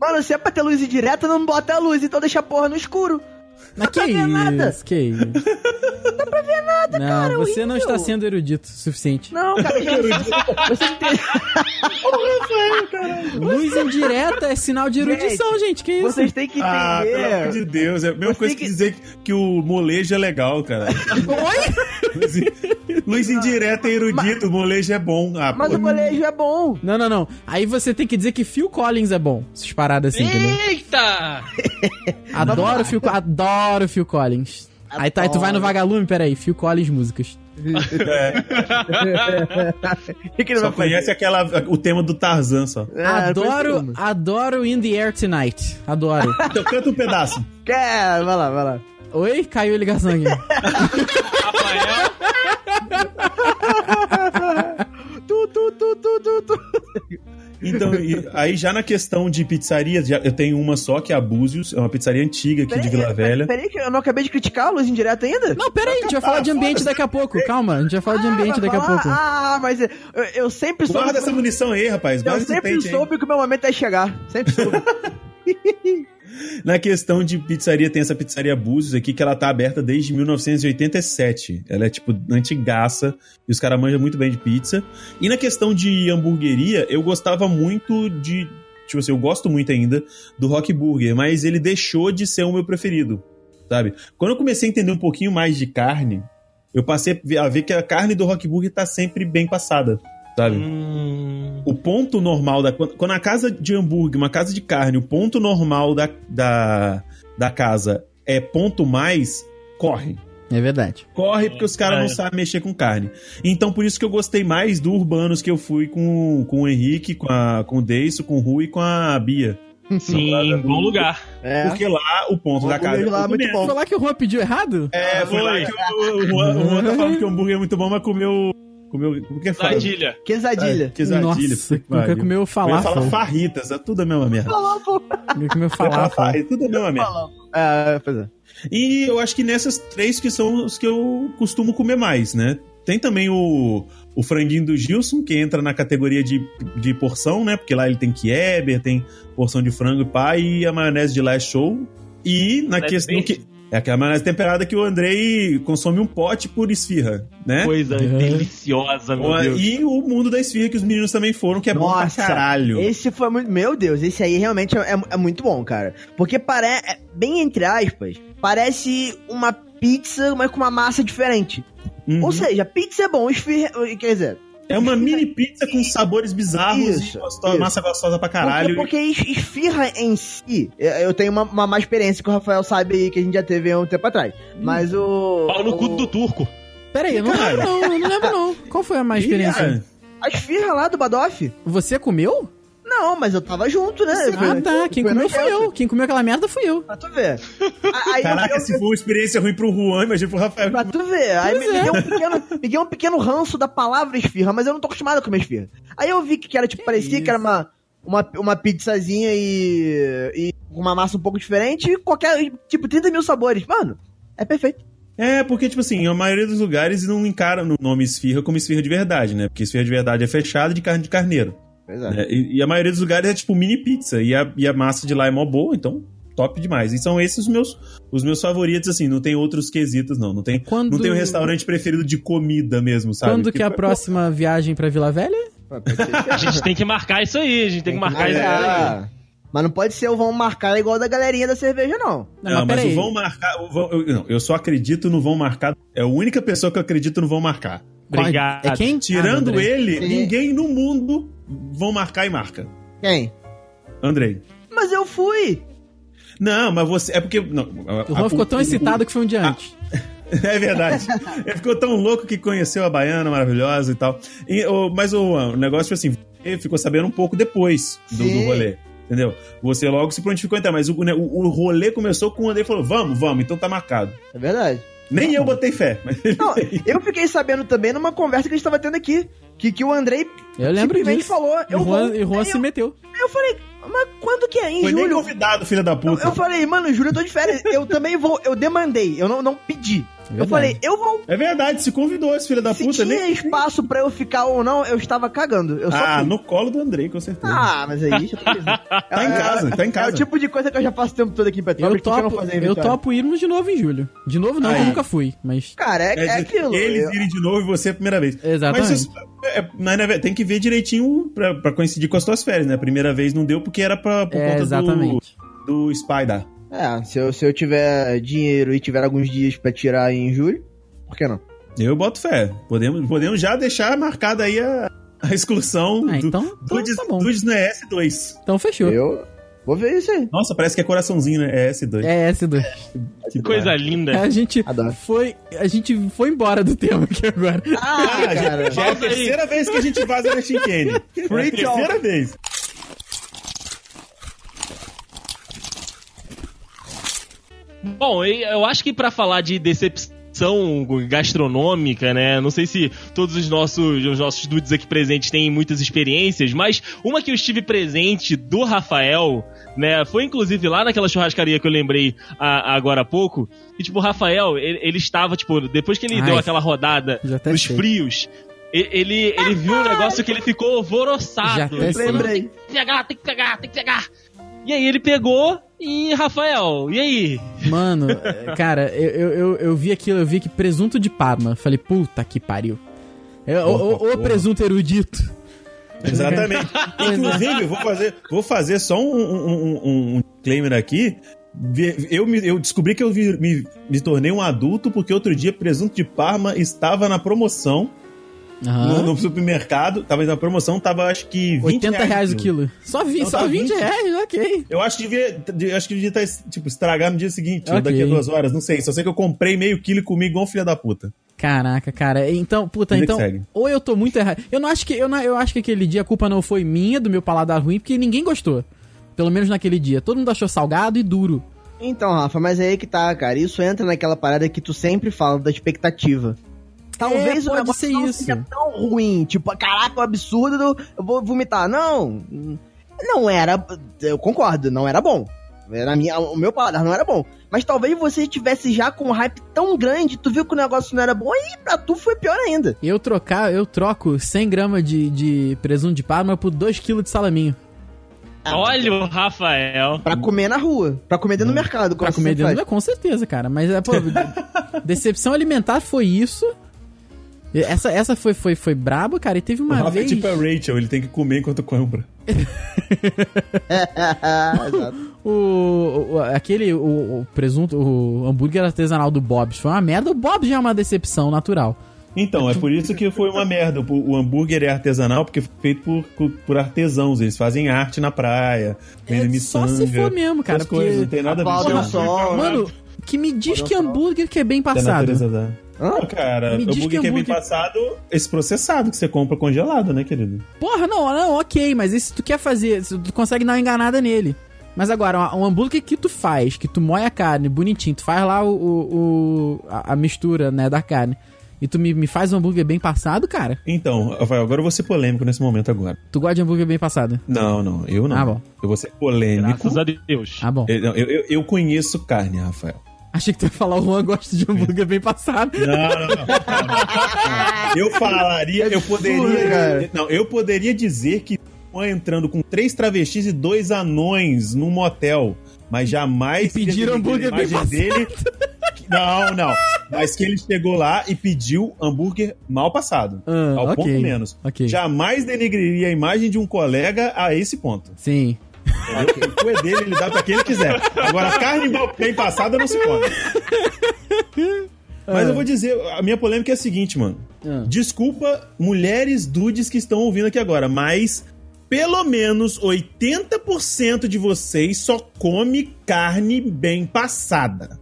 Speaker 5: Mano, se é pra ter luz indireta, não bota a luz, então deixa a porra no escuro.
Speaker 2: Mas que isso,
Speaker 5: nada.
Speaker 2: que isso. Não dá pra ver nada, não,
Speaker 5: cara,
Speaker 2: você não está sendo erudito o suficiente.
Speaker 5: Não, cara, <laughs> gente, você não tem... <laughs>
Speaker 2: Luz indireta é sinal de erudição, gente. Que isso?
Speaker 5: Vocês têm que entender.
Speaker 4: Ah, pelo amor de Deus. É a mesma
Speaker 5: Você
Speaker 4: coisa que
Speaker 5: que-
Speaker 4: dizer que, que o molejo é legal, cara.
Speaker 2: Oi?
Speaker 4: Luz, luz indireta é erudito, o molejo é bom. Ah,
Speaker 5: Mas
Speaker 4: pô.
Speaker 5: o colégio é bom.
Speaker 2: Não, não, não. Aí você tem que dizer que Phil Collins é bom. Essas paradas assim, entendeu?
Speaker 3: Eita!
Speaker 2: Adoro Phil, adoro Phil Collins. Aí tá, aí tu vai no Vagalume, peraí, Phil Collins músicas.
Speaker 5: O que, <laughs> que ele
Speaker 4: Só
Speaker 5: vai fazer?
Speaker 4: conhece aquela, o tema do Tarzan só.
Speaker 5: É,
Speaker 2: adoro, adoro In the Air Tonight. Adoro. <laughs>
Speaker 4: Então canta um pedaço.
Speaker 5: Quer? Vai lá, vai lá.
Speaker 2: Oi? Caiu a ligação aqui.
Speaker 3: Rafael, <laughs>
Speaker 5: Tu, tu, tu, tu, tu, tu.
Speaker 4: Então, e- aí já na questão de pizzarias, já- eu tenho uma só, que é a Búzios, é uma pizzaria antiga aqui de Vila Velha.
Speaker 5: Peraí, que eu não acabei de criticar a luz indireta ainda?
Speaker 2: Não, peraí, a gente vai falar de ambiente daqui a pouco. Calma, a gente vai falar de ambiente
Speaker 5: vai
Speaker 2: daqui a pouco.
Speaker 5: Ah, mas eu, eu sempre soube.
Speaker 4: Guarda essa munição aí, rapaz.
Speaker 5: eu sempre soube que o meu momento é chegar. Sempre soube. <laughs>
Speaker 4: Na questão de pizzaria, tem essa pizzaria Búzios aqui, que ela tá aberta desde 1987. Ela é, tipo, antigaça, e os caras manjam muito bem de pizza. E na questão de hamburgueria, eu gostava muito de... Tipo assim, eu gosto muito ainda do Rock Burger, mas ele deixou de ser o meu preferido, sabe? Quando eu comecei a entender um pouquinho mais de carne, eu passei a ver- que a carne do Rock Burger tá sempre bem passada, sabe?
Speaker 3: Hum,
Speaker 4: o ponto normal da. Quando a casa de hambúrguer, uma casa de carne, o ponto normal da, da, da casa é ponto mais, corre.
Speaker 2: É verdade.
Speaker 4: Corre porque os caras
Speaker 3: É.
Speaker 4: não sabem mexer com carne. Então por isso que eu gostei mais do Urbanos que eu fui com, com o Henrique, com, a, com o Deiso, com o Rui e com a Bia.
Speaker 3: sim, bom lugar.
Speaker 5: É.
Speaker 4: Porque lá o ponto
Speaker 5: O
Speaker 4: da casa.
Speaker 5: hambúrguer lá é muito bom.
Speaker 2: Falar que o Juan pediu errado?
Speaker 4: É, foi lá que o, o, Juan, o Juan tá falando que o hambúrguer é muito bom, mas comeu. Comeu. O que é fala?
Speaker 3: Zadilha.
Speaker 5: Quesadilha.
Speaker 4: Quesadilha.
Speaker 2: Nossa,
Speaker 4: que
Speaker 2: comeu
Speaker 4: Eu ia falar
Speaker 2: falafel.
Speaker 4: farritas, é tudo a mesma merda.
Speaker 2: Comeu <laughs>
Speaker 4: Eu ia falar
Speaker 2: falafel.
Speaker 4: farrita, tudo a mesma merda.
Speaker 5: É, pois é.
Speaker 4: E eu acho que nessas três que são os que eu costumo comer mais, né? Tem também o, o franguinho do Gilson, que entra na categoria de, de porção, né? Porque lá ele tem Kieber, tem porção de frango e pá, e a maionese de lá é show. E na questão que. É aquela maionese temperada que o Andrei consome um pote por esfirra, né?
Speaker 3: Coisa
Speaker 2: É.
Speaker 3: deliciosa, meu Deus.
Speaker 4: E o mundo da esfirra que os meninos também foram, que é bom pra
Speaker 5: Nossa,
Speaker 4: caralho.
Speaker 5: Esse foi muito. Meu Deus, esse aí realmente é, é muito bom, cara. Porque parece. Bem entre aspas, parece uma pizza, mas com uma massa diferente.
Speaker 4: Uhum.
Speaker 5: Ou seja, pizza é bom, esfirra. Quer dizer,
Speaker 4: É uma mini pizza com sabores bizarros
Speaker 5: Isso,
Speaker 4: e gostosa,
Speaker 5: isso.
Speaker 4: massa gostosa pra caralho.
Speaker 5: Porque, porque es- esfirra em si, eu eu tenho uma, uma má experiência que o Rafael sabe aí que a gente já teve há um tempo atrás. Mas o.
Speaker 3: Pau no cu
Speaker 5: o-
Speaker 3: do turco.
Speaker 2: Peraí, eu não lembro não, eu não lembro não. Qual foi a má experiência?
Speaker 5: A esfirra lá do Badoff?
Speaker 2: Você comeu?
Speaker 5: Não, Não, mas eu tava junto, né?
Speaker 2: Ah, tá. Quem
Speaker 5: Foi no
Speaker 2: comeu fui
Speaker 5: evento.
Speaker 2: eu. Quem comeu aquela merda fui eu.
Speaker 5: Pra tu ver. Aí eu-
Speaker 4: Caraca,
Speaker 5: eu,
Speaker 4: se for uma experiência ruim pro Juan, imagina pro Rafael.
Speaker 5: Pra tu ver. Aí me,
Speaker 2: Pois
Speaker 5: me
Speaker 2: é.
Speaker 5: deu um pequeno, me deu um pequeno ranço da palavra esfirra, mas eu não tô acostumado a comer esfirra. Aí eu vi que era, tipo, parecia que era uma, uma, uma pizzazinha e, e com uma massa um pouco diferente e qualquer, tipo, 30 mil sabores. Mano, é perfeito.
Speaker 4: É, porque, tipo assim, a maioria dos lugares não encaram o nome esfirra como esfirra de verdade, né? Porque esfirra de verdade é fechada de carne de carneiro.
Speaker 5: Pois
Speaker 4: né? E, e a maioria dos lugares é tipo mini pizza. E a, e a massa de lá é mó boa, então top demais. E são esses os meus, os meus favoritos, assim, não tem outros quesitos, não. Não tem,
Speaker 2: Quando-
Speaker 4: não tem um restaurante preferido de comida mesmo, sabe?
Speaker 2: Quando que é a
Speaker 4: pô,
Speaker 2: próxima viagem pra Vila Velha?
Speaker 3: A gente tem que marcar isso aí, a gente tem que marcar isso aí.
Speaker 5: Mas não pode ser o vão marcar igual da galerinha da cerveja, não.
Speaker 2: Não,
Speaker 4: Não,
Speaker 2: mas
Speaker 4: mas o vão marcar. o vão- eu, não, eu só acredito no vão marcar. É a única pessoa que eu acredito no vão marcar.
Speaker 3: Obrigado.
Speaker 2: É quem?
Speaker 4: Tirando
Speaker 2: Ah,
Speaker 4: ele,
Speaker 5: Sim.
Speaker 4: ninguém no mundo vão marcar e marca.
Speaker 5: Quem?
Speaker 4: Andrei.
Speaker 5: Mas eu fui.
Speaker 4: Não, mas você. É porque. Não,
Speaker 2: O Juan ficou tão excitado que foi um dia antes. <laughs>
Speaker 4: É verdade. Ele ficou tão louco que conheceu a baiana maravilhosa e tal. E, o- mas o, o negócio, assim, ele ficou sabendo um pouco depois do, do rolê. Entendeu? Você logo se prontificou a entrar, mas o, né, o, o rolê começou com o André falou: vamos, vamos, então tá marcado.
Speaker 5: É verdade.
Speaker 4: Nem eu botei fé, mas
Speaker 5: Não, eu fiquei sabendo também numa conversa que a gente tava tendo aqui. Que, que o Andrei
Speaker 2: Eu lembro
Speaker 5: simplesmente
Speaker 2: disso.
Speaker 5: falou.
Speaker 2: E
Speaker 5: Eu
Speaker 2: o Juan,
Speaker 5: vou.
Speaker 2: e Juan
Speaker 5: Aí
Speaker 2: se
Speaker 5: eu,
Speaker 2: meteu.
Speaker 5: eu falei, mas quando que é? Em
Speaker 4: foi nem
Speaker 5: julho?
Speaker 4: convidado, filha da
Speaker 5: Eu,
Speaker 4: puta.
Speaker 5: eu falei, mano, em julho eu tô de férias. Eu também vou. Eu demandei, eu não, não pedi. Eu
Speaker 2: Verdade.
Speaker 5: falei, eu vou.
Speaker 4: É verdade, se convidou esse filho da
Speaker 5: Se
Speaker 4: puta,
Speaker 5: tinha
Speaker 4: nem.
Speaker 5: espaço pra eu ficar ou não, eu estava cagando. Eu só
Speaker 4: Ah,
Speaker 5: fui.
Speaker 4: no colo do Andrei, com certeza.
Speaker 5: Ah, mas aí deixa eu dizer.
Speaker 4: Tá em casa, tá em
Speaker 5: É
Speaker 4: casa.
Speaker 5: o tipo de coisa que eu já faço o tempo todo aqui em
Speaker 2: Eu
Speaker 5: Petrópolis. que eu não
Speaker 2: topo,
Speaker 5: fazer em
Speaker 2: eu topo irmos de novo em julho. De novo não, que eu nunca fui, mas...
Speaker 5: Cara, é, é,
Speaker 4: É,
Speaker 5: aquilo.
Speaker 4: Eles
Speaker 5: eu-
Speaker 4: irem de novo e você a primeira vez.
Speaker 2: Exatamente.
Speaker 4: Mas isso, é, na verdade, tem que ver direitinho pra, pra coincidir com as tuas férias, né? A primeira vez não deu porque era pra, por
Speaker 2: É,
Speaker 4: conta
Speaker 2: exatamente.
Speaker 4: do, do Spider.
Speaker 5: É, se eu, se eu tiver dinheiro e tiver alguns dias pra tirar em julho, por que não?
Speaker 4: Eu boto fé. Podemos, podemos já deixar marcada aí a, a excursão
Speaker 2: Ah,
Speaker 4: do,
Speaker 2: então,
Speaker 4: do,
Speaker 2: então
Speaker 4: Dis-
Speaker 2: tá bom.
Speaker 4: do Disney S2.
Speaker 2: Então fechou.
Speaker 5: Eu vou ver isso aí.
Speaker 4: Nossa, parece que é coraçãozinho, né? É S2.
Speaker 2: É S2.
Speaker 4: Que
Speaker 3: Coisa linda.
Speaker 2: A gente
Speaker 5: Adoro.
Speaker 2: foi, a gente foi embora do tema aqui agora.
Speaker 5: Ah,
Speaker 4: Ah, já,
Speaker 5: cara.
Speaker 4: já é a terceira vez que a gente vaza na Shinkane. <laughs> É a terceira vez.
Speaker 3: Bom, eu acho que pra falar de decepção gastronômica, né? Não sei se todos os nossos, os nossos dudes aqui presentes têm muitas experiências, mas uma que eu estive presente do Rafael, né? Foi inclusive lá naquela churrascaria que eu lembrei a- agora há pouco. E tipo, o Rafael, ele, ele estava, tipo, depois que ele
Speaker 2: Ai,
Speaker 3: deu aquela rodada
Speaker 2: já
Speaker 3: nos
Speaker 2: sei.
Speaker 3: frios. Ele, ele viu um negócio que ele ficou
Speaker 2: Já
Speaker 3: alvoroçado.
Speaker 2: até
Speaker 3: Ele
Speaker 2: sei.
Speaker 3: falou,
Speaker 5: Lembrei.
Speaker 3: Tem que pegar, tem que pegar, tem que pegar. E aí ele pegou e Rafael, e aí?
Speaker 2: Mano, é, cara, eu, eu, eu, vi aquilo, eu vi que presunto de Parma. Falei, puta que pariu. É, o
Speaker 4: porra.
Speaker 2: presunto erudito.
Speaker 4: Exatamente. <laughs> Inclusive, eu vou fazer, vou fazer só um, um, um, um disclaimer aqui. Eu, me- eu descobri que eu vi- me, me tornei um adulto porque outro dia presunto de Parma estava na promoção
Speaker 2: Aham.
Speaker 4: no, no supermercado. Tava na promoção, tava acho que 20
Speaker 2: 80 reais o quilo. Só, vi,
Speaker 4: Não,
Speaker 2: só
Speaker 4: tá
Speaker 2: 20,
Speaker 4: 20.
Speaker 2: reais, ok.
Speaker 4: Eu acho que devia, de- acho que devia estar, tipo, estragar no dia seguinte, ou
Speaker 2: Ok.
Speaker 4: daqui a duas horas, não sei. Só sei que eu comprei meio quilo e comi igual um filho da puta.
Speaker 2: Caraca, cara. Então, puta, então. Ou eu tô muito errado. Eu não acho que. Eu, não, eu acho que aquele dia a culpa não foi minha, do meu paladar ruim, porque ninguém gostou. Pelo menos naquele dia. Todo mundo achou salgado e duro.
Speaker 5: Então, Rafa, mas é aí que tá, cara. Isso entra naquela parada que tu sempre fala da expectativa. Talvez
Speaker 2: É,
Speaker 5: o
Speaker 2: pode
Speaker 5: negócio
Speaker 2: ser
Speaker 5: não
Speaker 2: isso.
Speaker 5: seja tão ruim. Tipo, caraca, um absurdo, eu vou vomitar. Não, não era. Eu concordo, não era bom. Era minha, o meu paladar não era bom. Mas talvez você tivesse já com um hype tão grande, tu viu que o negócio não era bom e pra tu foi pior ainda.
Speaker 2: Eu trocar, eu troco 100 gramas de, de presunto de Parma por 2 kg de salaminho.
Speaker 3: Olha o Rafael.
Speaker 5: Pra comer na rua, pra comer dentro do mercado.
Speaker 2: Pra comer dentro,
Speaker 5: faz.
Speaker 2: com certeza, cara. Mas, é, pô, <laughs> decepção alimentar foi isso. Essa, essa foi, foi, foi brabo, cara. E teve
Speaker 4: O
Speaker 2: uma
Speaker 4: Rafa é
Speaker 2: vez.
Speaker 4: tipo a Rachel, ele tem que comer enquanto compra. <laughs>
Speaker 2: O, o- aquele, o, o presunto, o hambúrguer artesanal do Bob's foi uma merda. O Bob's já é uma decepção natural.
Speaker 4: Então, é por isso que foi uma merda. O, o hambúrguer é artesanal porque foi feito por, por, artesãos. Eles fazem arte na praia, vendem
Speaker 2: É,
Speaker 4: miçanga.
Speaker 2: só se for mesmo, cara,
Speaker 4: essas coisas,
Speaker 2: porque-
Speaker 4: não tem nada a ver
Speaker 5: Aplaudem
Speaker 4: com
Speaker 5: o sol.
Speaker 2: Mano, que me diz que hambúrguer que é bem
Speaker 4: a
Speaker 2: passado.
Speaker 4: natureza Não, cara,
Speaker 2: Me diz
Speaker 4: hambúrguer
Speaker 2: que
Speaker 4: que é bem passado, esse processado que você compra congelado, né, querido?
Speaker 2: Porra, não, não, ok, mas e se tu quer fazer, se tu consegue dar uma enganada nele. Mas agora, um hambúrguer que tu faz, que tu moe a carne bonitinho, tu faz lá o, o- o- a, a mistura, né, da carne, e tu me, me faz um hambúrguer bem passado, cara,
Speaker 4: Então, Rafael, agora eu vou ser polêmico nesse momento agora.
Speaker 2: tu gosta de hambúrguer bem passado?
Speaker 4: Não, não, eu não.
Speaker 2: Ah, bom.
Speaker 4: Eu vou ser polêmico.
Speaker 3: Graças a Deus.
Speaker 2: Ah, bom.
Speaker 4: Eu, eu- eu conheço carne, Rafael.
Speaker 2: Achei que tu ia falar, o Juan gosta de hambúrguer bem passado.
Speaker 4: Não, não, não. <laughs> Eu falaria, eu poderia. Não, eu poderia dizer que Juan entrando com três travestis e dois anões num motel. Mas jamais.
Speaker 2: E pediram hambúrguer
Speaker 4: a imagem
Speaker 2: bem
Speaker 4: dele. Não, não. Mas que ele chegou lá e pediu hambúrguer mal passado.
Speaker 2: Ah,
Speaker 4: ao
Speaker 2: ok,
Speaker 4: ponto menos.
Speaker 2: ok.
Speaker 4: Jamais denegriria a imagem de um colega a esse ponto.
Speaker 2: Sim.
Speaker 4: Entendeu? O cu é dele, ele dá pra quem ele quiser. Agora, carne bem passada não se come. Mas eu vou dizer, a minha polêmica é a seguinte, mano.
Speaker 2: Ah.
Speaker 4: Desculpa, mulheres dudes que estão ouvindo aqui agora, mas pelo menos 80% de vocês só come carne bem passada.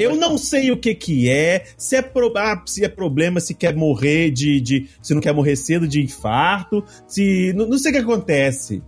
Speaker 4: Eu não sei o que que é, se é, pro- ah, se é problema, se quer morrer de, de- se não quer morrer cedo de infarto, se não, não sei o que acontece.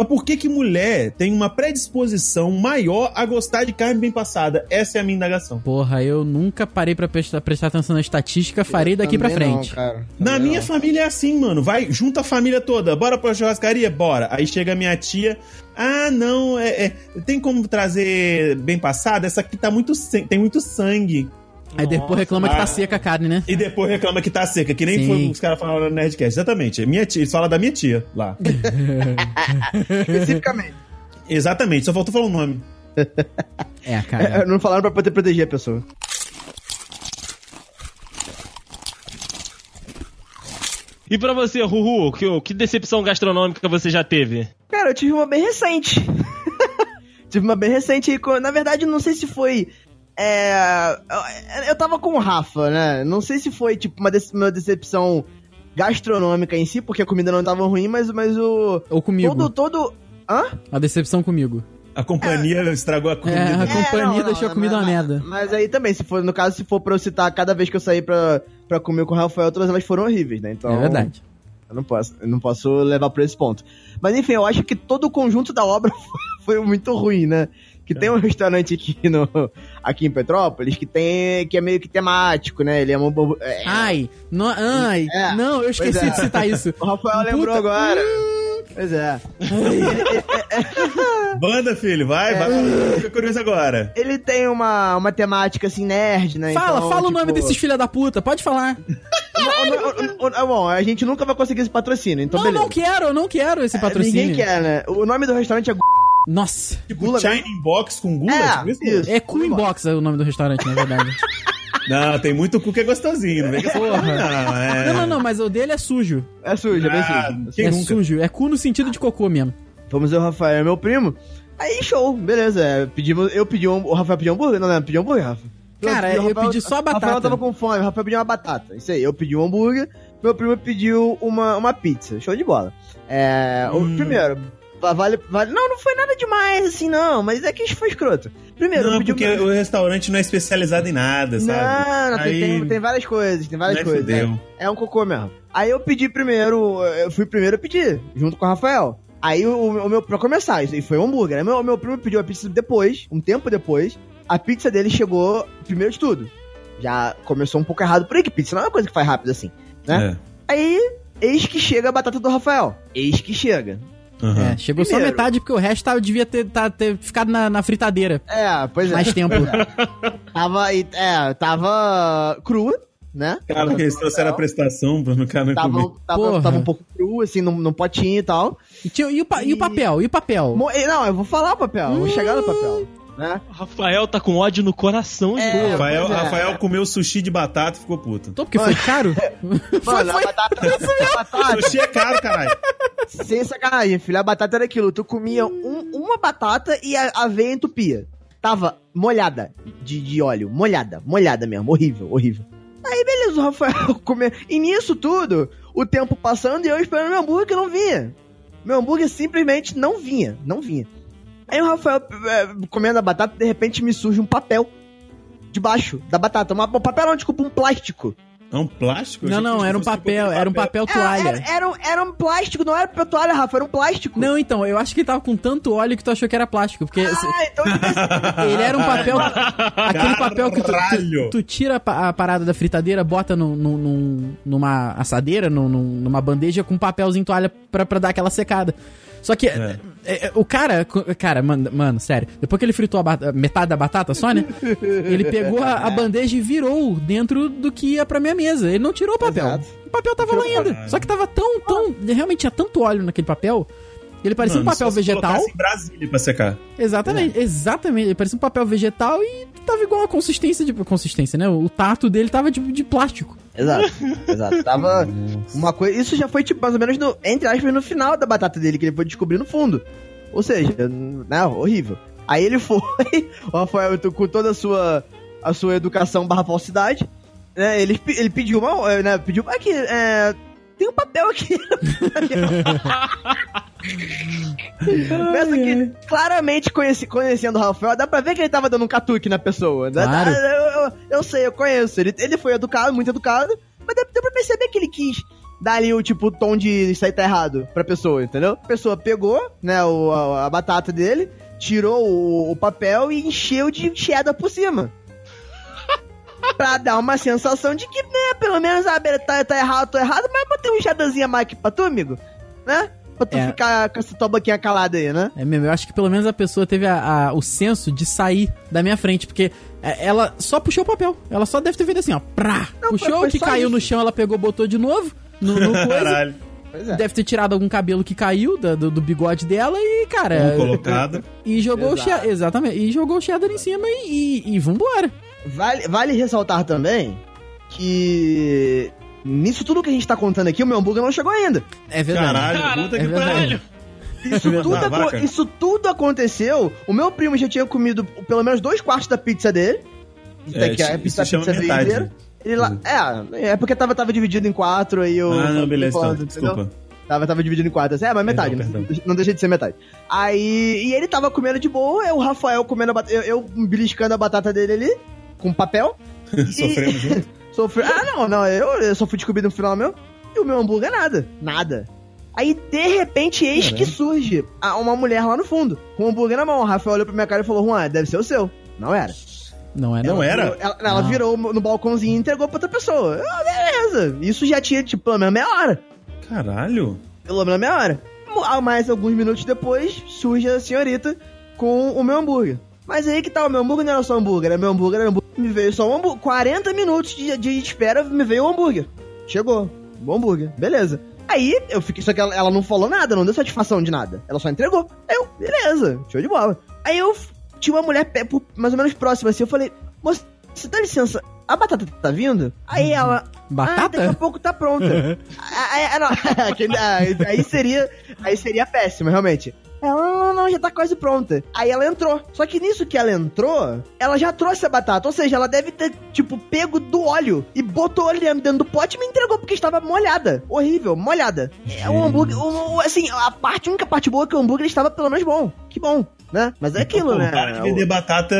Speaker 4: Mas por que que mulher tem uma predisposição maior a gostar de carne bem passada? Essa é a minha indagação.
Speaker 2: Porra, eu nunca parei pra prestar, prestar atenção na estatística, farei daqui pra
Speaker 5: Também
Speaker 2: frente.
Speaker 5: Não, cara.
Speaker 4: Na minha
Speaker 5: não.
Speaker 4: família é assim, mano. Vai, junta a família toda. Bora pra churrascaria? Bora. Aí chega a minha tia. Ah, não, é, é, tem como trazer bem passada? Essa aqui tá muito, tem muito sangue.
Speaker 2: Aí depois reclama que tá seca a carne, né?
Speaker 4: E depois reclama que tá seca, que nem
Speaker 2: Sim.
Speaker 4: foi os caras falaram no Nerdcast. Exatamente. Minha tia, eles falam da minha tia lá. <laughs>
Speaker 5: Especificamente.
Speaker 4: Exatamente, só faltou falar o nome.
Speaker 2: É,
Speaker 5: É,
Speaker 2: cara.
Speaker 5: não falaram pra poder proteger a pessoa.
Speaker 3: E pra você, Ruhu, que, que decepção gastronômica você já teve?
Speaker 5: Cara, eu tive uma bem recente. <laughs> tive uma bem recente. e Na verdade, não sei se foi. É, eu- tava com o Rafa, né? Não sei se foi, tipo, uma, dece- uma decepção gastronômica em si, porque a comida não tava ruim, mas, mas o.
Speaker 2: Ou comigo.
Speaker 5: Todo, todo. Hã?
Speaker 2: A decepção comigo.
Speaker 4: A companhia estragou a comida.
Speaker 2: É, a companhia deixou a comida
Speaker 5: mas,
Speaker 2: uma merda.
Speaker 5: Mas aí também, se for, no caso, se for pra eu citar cada vez que eu saí pra, pra comer com o Rafael, todas elas foram horríveis, né? Então.
Speaker 2: É verdade.
Speaker 5: Eu não posso, eu não posso levar pra esse ponto. Mas enfim, eu acho que todo o conjunto da obra foi, <laughs> foi muito ruim, né? Que tem um restaurante aqui, no, aqui em Petrópolis que tem. que é meio que temático, né? Ele é um. é-
Speaker 2: Ai, no, ai,
Speaker 5: É,
Speaker 2: não, eu esqueci
Speaker 5: é.
Speaker 2: de citar isso. <laughs>
Speaker 5: o Rafael lembrou
Speaker 2: Puta-
Speaker 5: agora. Pois é. <laughs>
Speaker 4: Banda, filho, vai, vai. Fica curioso agora.
Speaker 5: Ele tem uma, uma temática assim, nerd, né?
Speaker 2: Fala,
Speaker 5: Então,
Speaker 2: fala o nome
Speaker 5: tipo,
Speaker 2: desses filha da puta, pode falar.
Speaker 5: Bom, a gente nunca vai conseguir esse patrocínio, então
Speaker 2: não,
Speaker 5: beleza.
Speaker 2: não quero, eu não quero esse patrocínio.
Speaker 5: Ninguém quer, né? O nome do restaurante é
Speaker 2: Nossa.
Speaker 4: Tipo,
Speaker 5: Gula,
Speaker 4: China Box com gula?
Speaker 5: É,
Speaker 4: tipo isso?
Speaker 2: É Cool Box é o nome do restaurante, na verdade. <laughs>
Speaker 4: Não, tem muito cu que é gostosinho, não vem com porra, não. É...
Speaker 2: Não, não, não, mas o dele é sujo.
Speaker 5: É sujo, é bem
Speaker 4: Ah,
Speaker 5: sujo.
Speaker 4: Quem
Speaker 2: é
Speaker 4: nunca?
Speaker 2: sujo. É cu no sentido de cocô mesmo.
Speaker 5: Vamos ver o Rafael, meu primo. Aí, show, beleza. é, Pedimos, eu pedi um. O Rafael pediu hambúrguer? Não, não, pediu hambúrguer, Rafa.
Speaker 2: Cara,
Speaker 5: o
Speaker 2: eu
Speaker 5: Rafael-
Speaker 2: pedi só a
Speaker 5: O Rafael
Speaker 2: batata.
Speaker 5: tava com fome, o Rafael pediu uma batata. Isso aí, eu pedi um hambúrguer, meu primo pediu uma, uma pizza. Show de bola. É.
Speaker 4: Hum.
Speaker 5: O primeiro. Va- Vale, vale. Não, não foi nada demais, assim, não. Mas é que isso foi escroto. Primeiro,
Speaker 4: Não,
Speaker 5: pedi
Speaker 4: porque o restaurante não é especializado em nada, sabe?
Speaker 5: Não, não, tem,
Speaker 4: Aí-
Speaker 5: tem, tem várias coisas, tem várias coisas. né? É um cocô mesmo. Aí eu pedi primeiro, eu fui primeiro a pedir, junto com o Rafael. Aí o, o meu, pra começar, isso foi um hambúrguer. Aí meu, meu primo pediu a pizza depois, um tempo depois. A pizza dele chegou primeiro de tudo. Já começou um pouco errado por aí, que pizza não é uma coisa que faz rápido assim, né?
Speaker 4: É.
Speaker 5: Aí, eis que chega a batata do Rafael. Eis que chega.
Speaker 4: Aham.
Speaker 2: É, chegou só
Speaker 5: Primeiro.
Speaker 2: metade porque o resto tava, devia ter, tá- ter ficado na, na fritadeira
Speaker 5: É, pois é.
Speaker 2: mais tempo. <laughs>
Speaker 5: Tava, aí, é, tava crua, né?
Speaker 4: Cara, porque eles trouxeram a prestação pra no cara não
Speaker 5: Tava,
Speaker 4: comer.
Speaker 5: tava, tava um pouco cru, assim, num, num potinho e tal.
Speaker 2: E, tinha- e o, pa- e o papel? E o papel?
Speaker 5: Mo- Não, eu vou falar o papel, eu vou chegar no papel. Né?
Speaker 3: O Rafael tá com ódio no coração,
Speaker 5: É,
Speaker 3: gente.
Speaker 4: Rafael,
Speaker 5: é.
Speaker 4: Rafael comeu sushi de batata e ficou puto.
Speaker 2: Tô, porque foi caro? <laughs>
Speaker 5: Mano, a batata, <laughs> a batata,
Speaker 4: Sushi é caro, caralho.
Speaker 5: sem sacanagem, filho, a batata era aquilo. Tu comia um- uma batata e a aveia entupia. Tava molhada de, de óleo, molhada, molhada mesmo, horrível, horrível. Aí beleza, o Rafael <laughs> comeu. E nisso tudo, o tempo passando e eu esperando meu hambúrguer que não vinha. Meu hambúrguer simplesmente não vinha, não vinha. Aí o Rafael é, comendo a batata, de repente me surge um papel. debaixo da batata. Uma, um papel não, desculpa, um plástico.
Speaker 4: É um plástico?
Speaker 2: Não, não, era um papel,
Speaker 4: tipo
Speaker 2: era um papel
Speaker 5: Era,
Speaker 2: toalha.
Speaker 5: era, era um, era um plástico, não era papel toalha, Rafa, era um plástico.
Speaker 2: Não, então, eu acho que ele tava com tanto óleo que tu achou que era plástico, porque se-
Speaker 5: Ah, então devia ser- <laughs>
Speaker 2: ele era um papel. aquele papel que tu, tu, tu tira a pa- a parada da fritadeira, bota no, no- num- numa assadeira, num- numa bandeja com papelzinho toalha pra, pra dar aquela secada. Só que é, é, o cara, cara, mano, mano, sério, depois que ele fritou metade da batata só, né? Ele pegou a, a <laughs> bandeja e virou dentro do que ia pra minha mesa. Ele não tirou o papel.
Speaker 5: Exato.
Speaker 2: O papel tava lá ainda. Só que tava tão, tão. Realmente tinha tanto óleo naquele papel. Ele parecia
Speaker 4: Mano,
Speaker 2: um papel
Speaker 4: só se
Speaker 2: vegetal.
Speaker 4: colocasse em Brasília pra secar.
Speaker 2: Exatamente, exatamente. Ele parecia um papel vegetal e tava igual a consistência de. Consistência, né? O tato dele tava de, de plástico.
Speaker 5: Exato, <laughs> exato. Tava uma coisa. Isso já foi, tipo, mais ou menos no, entre aspas, no final da batata dele, que ele foi descobrir no fundo. Ou seja, né, horrível. Aí ele <laughs> foi, o Rafael, com toda a sua, a sua educação barra falsidade, né? Ele, ele pediu uma. eh, Né, pediu. Aqui, é. Tem um papel aqui. <laughs> Pensa que, claramente conheci- conhecendo o Rafael, dá pra ver que ele tava dando um catuque na pessoa. Dá-
Speaker 2: Claro.
Speaker 5: dá- Eu, eu- eu sei, eu conheço. Ele, ele foi educado, muito educado, mas deu, deu pra perceber que ele quis dar ali o tipo tom de isso aí tá errado pra pessoa, entendeu? A pessoa pegou, né, o, a, a batata dele, tirou o, o papel e encheu de cheddar por cima. <laughs> pra dar uma sensação de que, né, pelo menos, ah, tá, tá errado, tô errado, mas botei um cheddarzinho a mais aqui pra tu, amigo, né? Pra tu
Speaker 2: É.
Speaker 5: ficar com essa tua boquinha calada aí, né?
Speaker 2: É mesmo, eu acho que pelo menos a pessoa teve a- a- o senso de sair da minha frente, porque é, ela só puxou o papel. Ela só deve ter feito assim, ó. Prá,
Speaker 5: Não,
Speaker 2: puxou, o que caiu
Speaker 5: isso.
Speaker 2: no chão, ela pegou, botou de novo. No, no <laughs> coisa.
Speaker 4: Caralho.
Speaker 5: Pois é.
Speaker 2: Deve ter tirado algum cabelo que caiu da- do, do bigode dela e, cara.
Speaker 4: Um colocado.
Speaker 2: E jogou o
Speaker 5: Exato.
Speaker 2: cheddar. Exatamente. E jogou o cheddar em cima e, e, e vambora.
Speaker 5: Vale, vale ressaltar também que nisso tudo que a gente tá contando aqui, o meu hambúrguer não chegou ainda.
Speaker 2: É verdade.
Speaker 4: Caralho, puta
Speaker 2: é
Speaker 4: que pariu.
Speaker 5: Isso, tudo, aco-
Speaker 4: cara.
Speaker 5: isso tudo aconteceu. O meu primo já tinha comido pelo menos dois quartos da pizza dele.
Speaker 4: É,
Speaker 5: que é a pizza, pizza inteira. Ele lá, é, é porque tava, tava dividido em quatro aí eu.
Speaker 4: Ah, não, beleza, então.
Speaker 5: falando?
Speaker 4: Desculpa.
Speaker 5: Tava, tava dividido em quatro. assim, É, mas metade.
Speaker 4: Perdão,
Speaker 5: não-
Speaker 4: perdão.
Speaker 5: Não deixa de ser metade. Aí. E ele tava comendo de boa, eu, o Rafael comendo a batata. Eu, eu beliscando a batata dele ali, com papel. <laughs>
Speaker 4: Sofremos junto. <laughs>
Speaker 5: Sofreu. Ah, não, não, eu, eu só fui descobrir no final meu. E o meu hambúrguer nada. Nada. Aí, de repente, eis que surge uma mulher lá no fundo, com o hambúrguer na mão. O Rafael olhou pra minha cara e falou: Juan, deve ser o seu. Não era.
Speaker 2: Não é,
Speaker 4: Não
Speaker 2: não.
Speaker 4: era?
Speaker 5: Ela, ela
Speaker 2: Não.
Speaker 5: virou no balcãozinho e entregou pra outra pessoa. Ah, beleza. Isso já tinha, tipo, pelo menos meia hora.
Speaker 4: Caralho.
Speaker 5: Pelo menos meia hora. Mais alguns minutos depois, surge a senhorita com o meu hambúrguer. Mas aí que tá, o meu hambúrguer não era só hambúrguer, era meu hambúrguer, era hambúrguer. Me veio só um hambúrguer. 40 minutos de, de espera, me veio o hambúrguer. Chegou. Bom hambúrguer. Beleza. Aí, eu fiquei. Só que ela, ela não falou nada, não deu satisfação de nada. Ela só entregou. Aí eu, beleza, show de bola. Aí eu tinha uma mulher mais ou menos próxima assim. Eu falei, moça, você dá licença, a batata tá vindo? Aí ela.
Speaker 2: Batata?
Speaker 5: Ah, daqui a pouco tá pronta. <laughs> aí, <laughs> aí- aí seria. Aí seria péssimo, realmente. Ela, não, não, já tá quase pronta. Aí ela entrou. Só que nisso que ela entrou, ela já trouxe a batata. Ou seja, ela deve ter, tipo, pego do óleo e botou ali dentro do pote e me entregou porque estava molhada. Horrível, molhada. É o hambúrguer, o- o- assim, a parte, a única parte boa é que o hambúrguer estava pelo menos bom. Que bom, né? Mas é aquilo,
Speaker 4: Pô,
Speaker 5: né?
Speaker 4: Para de vender batata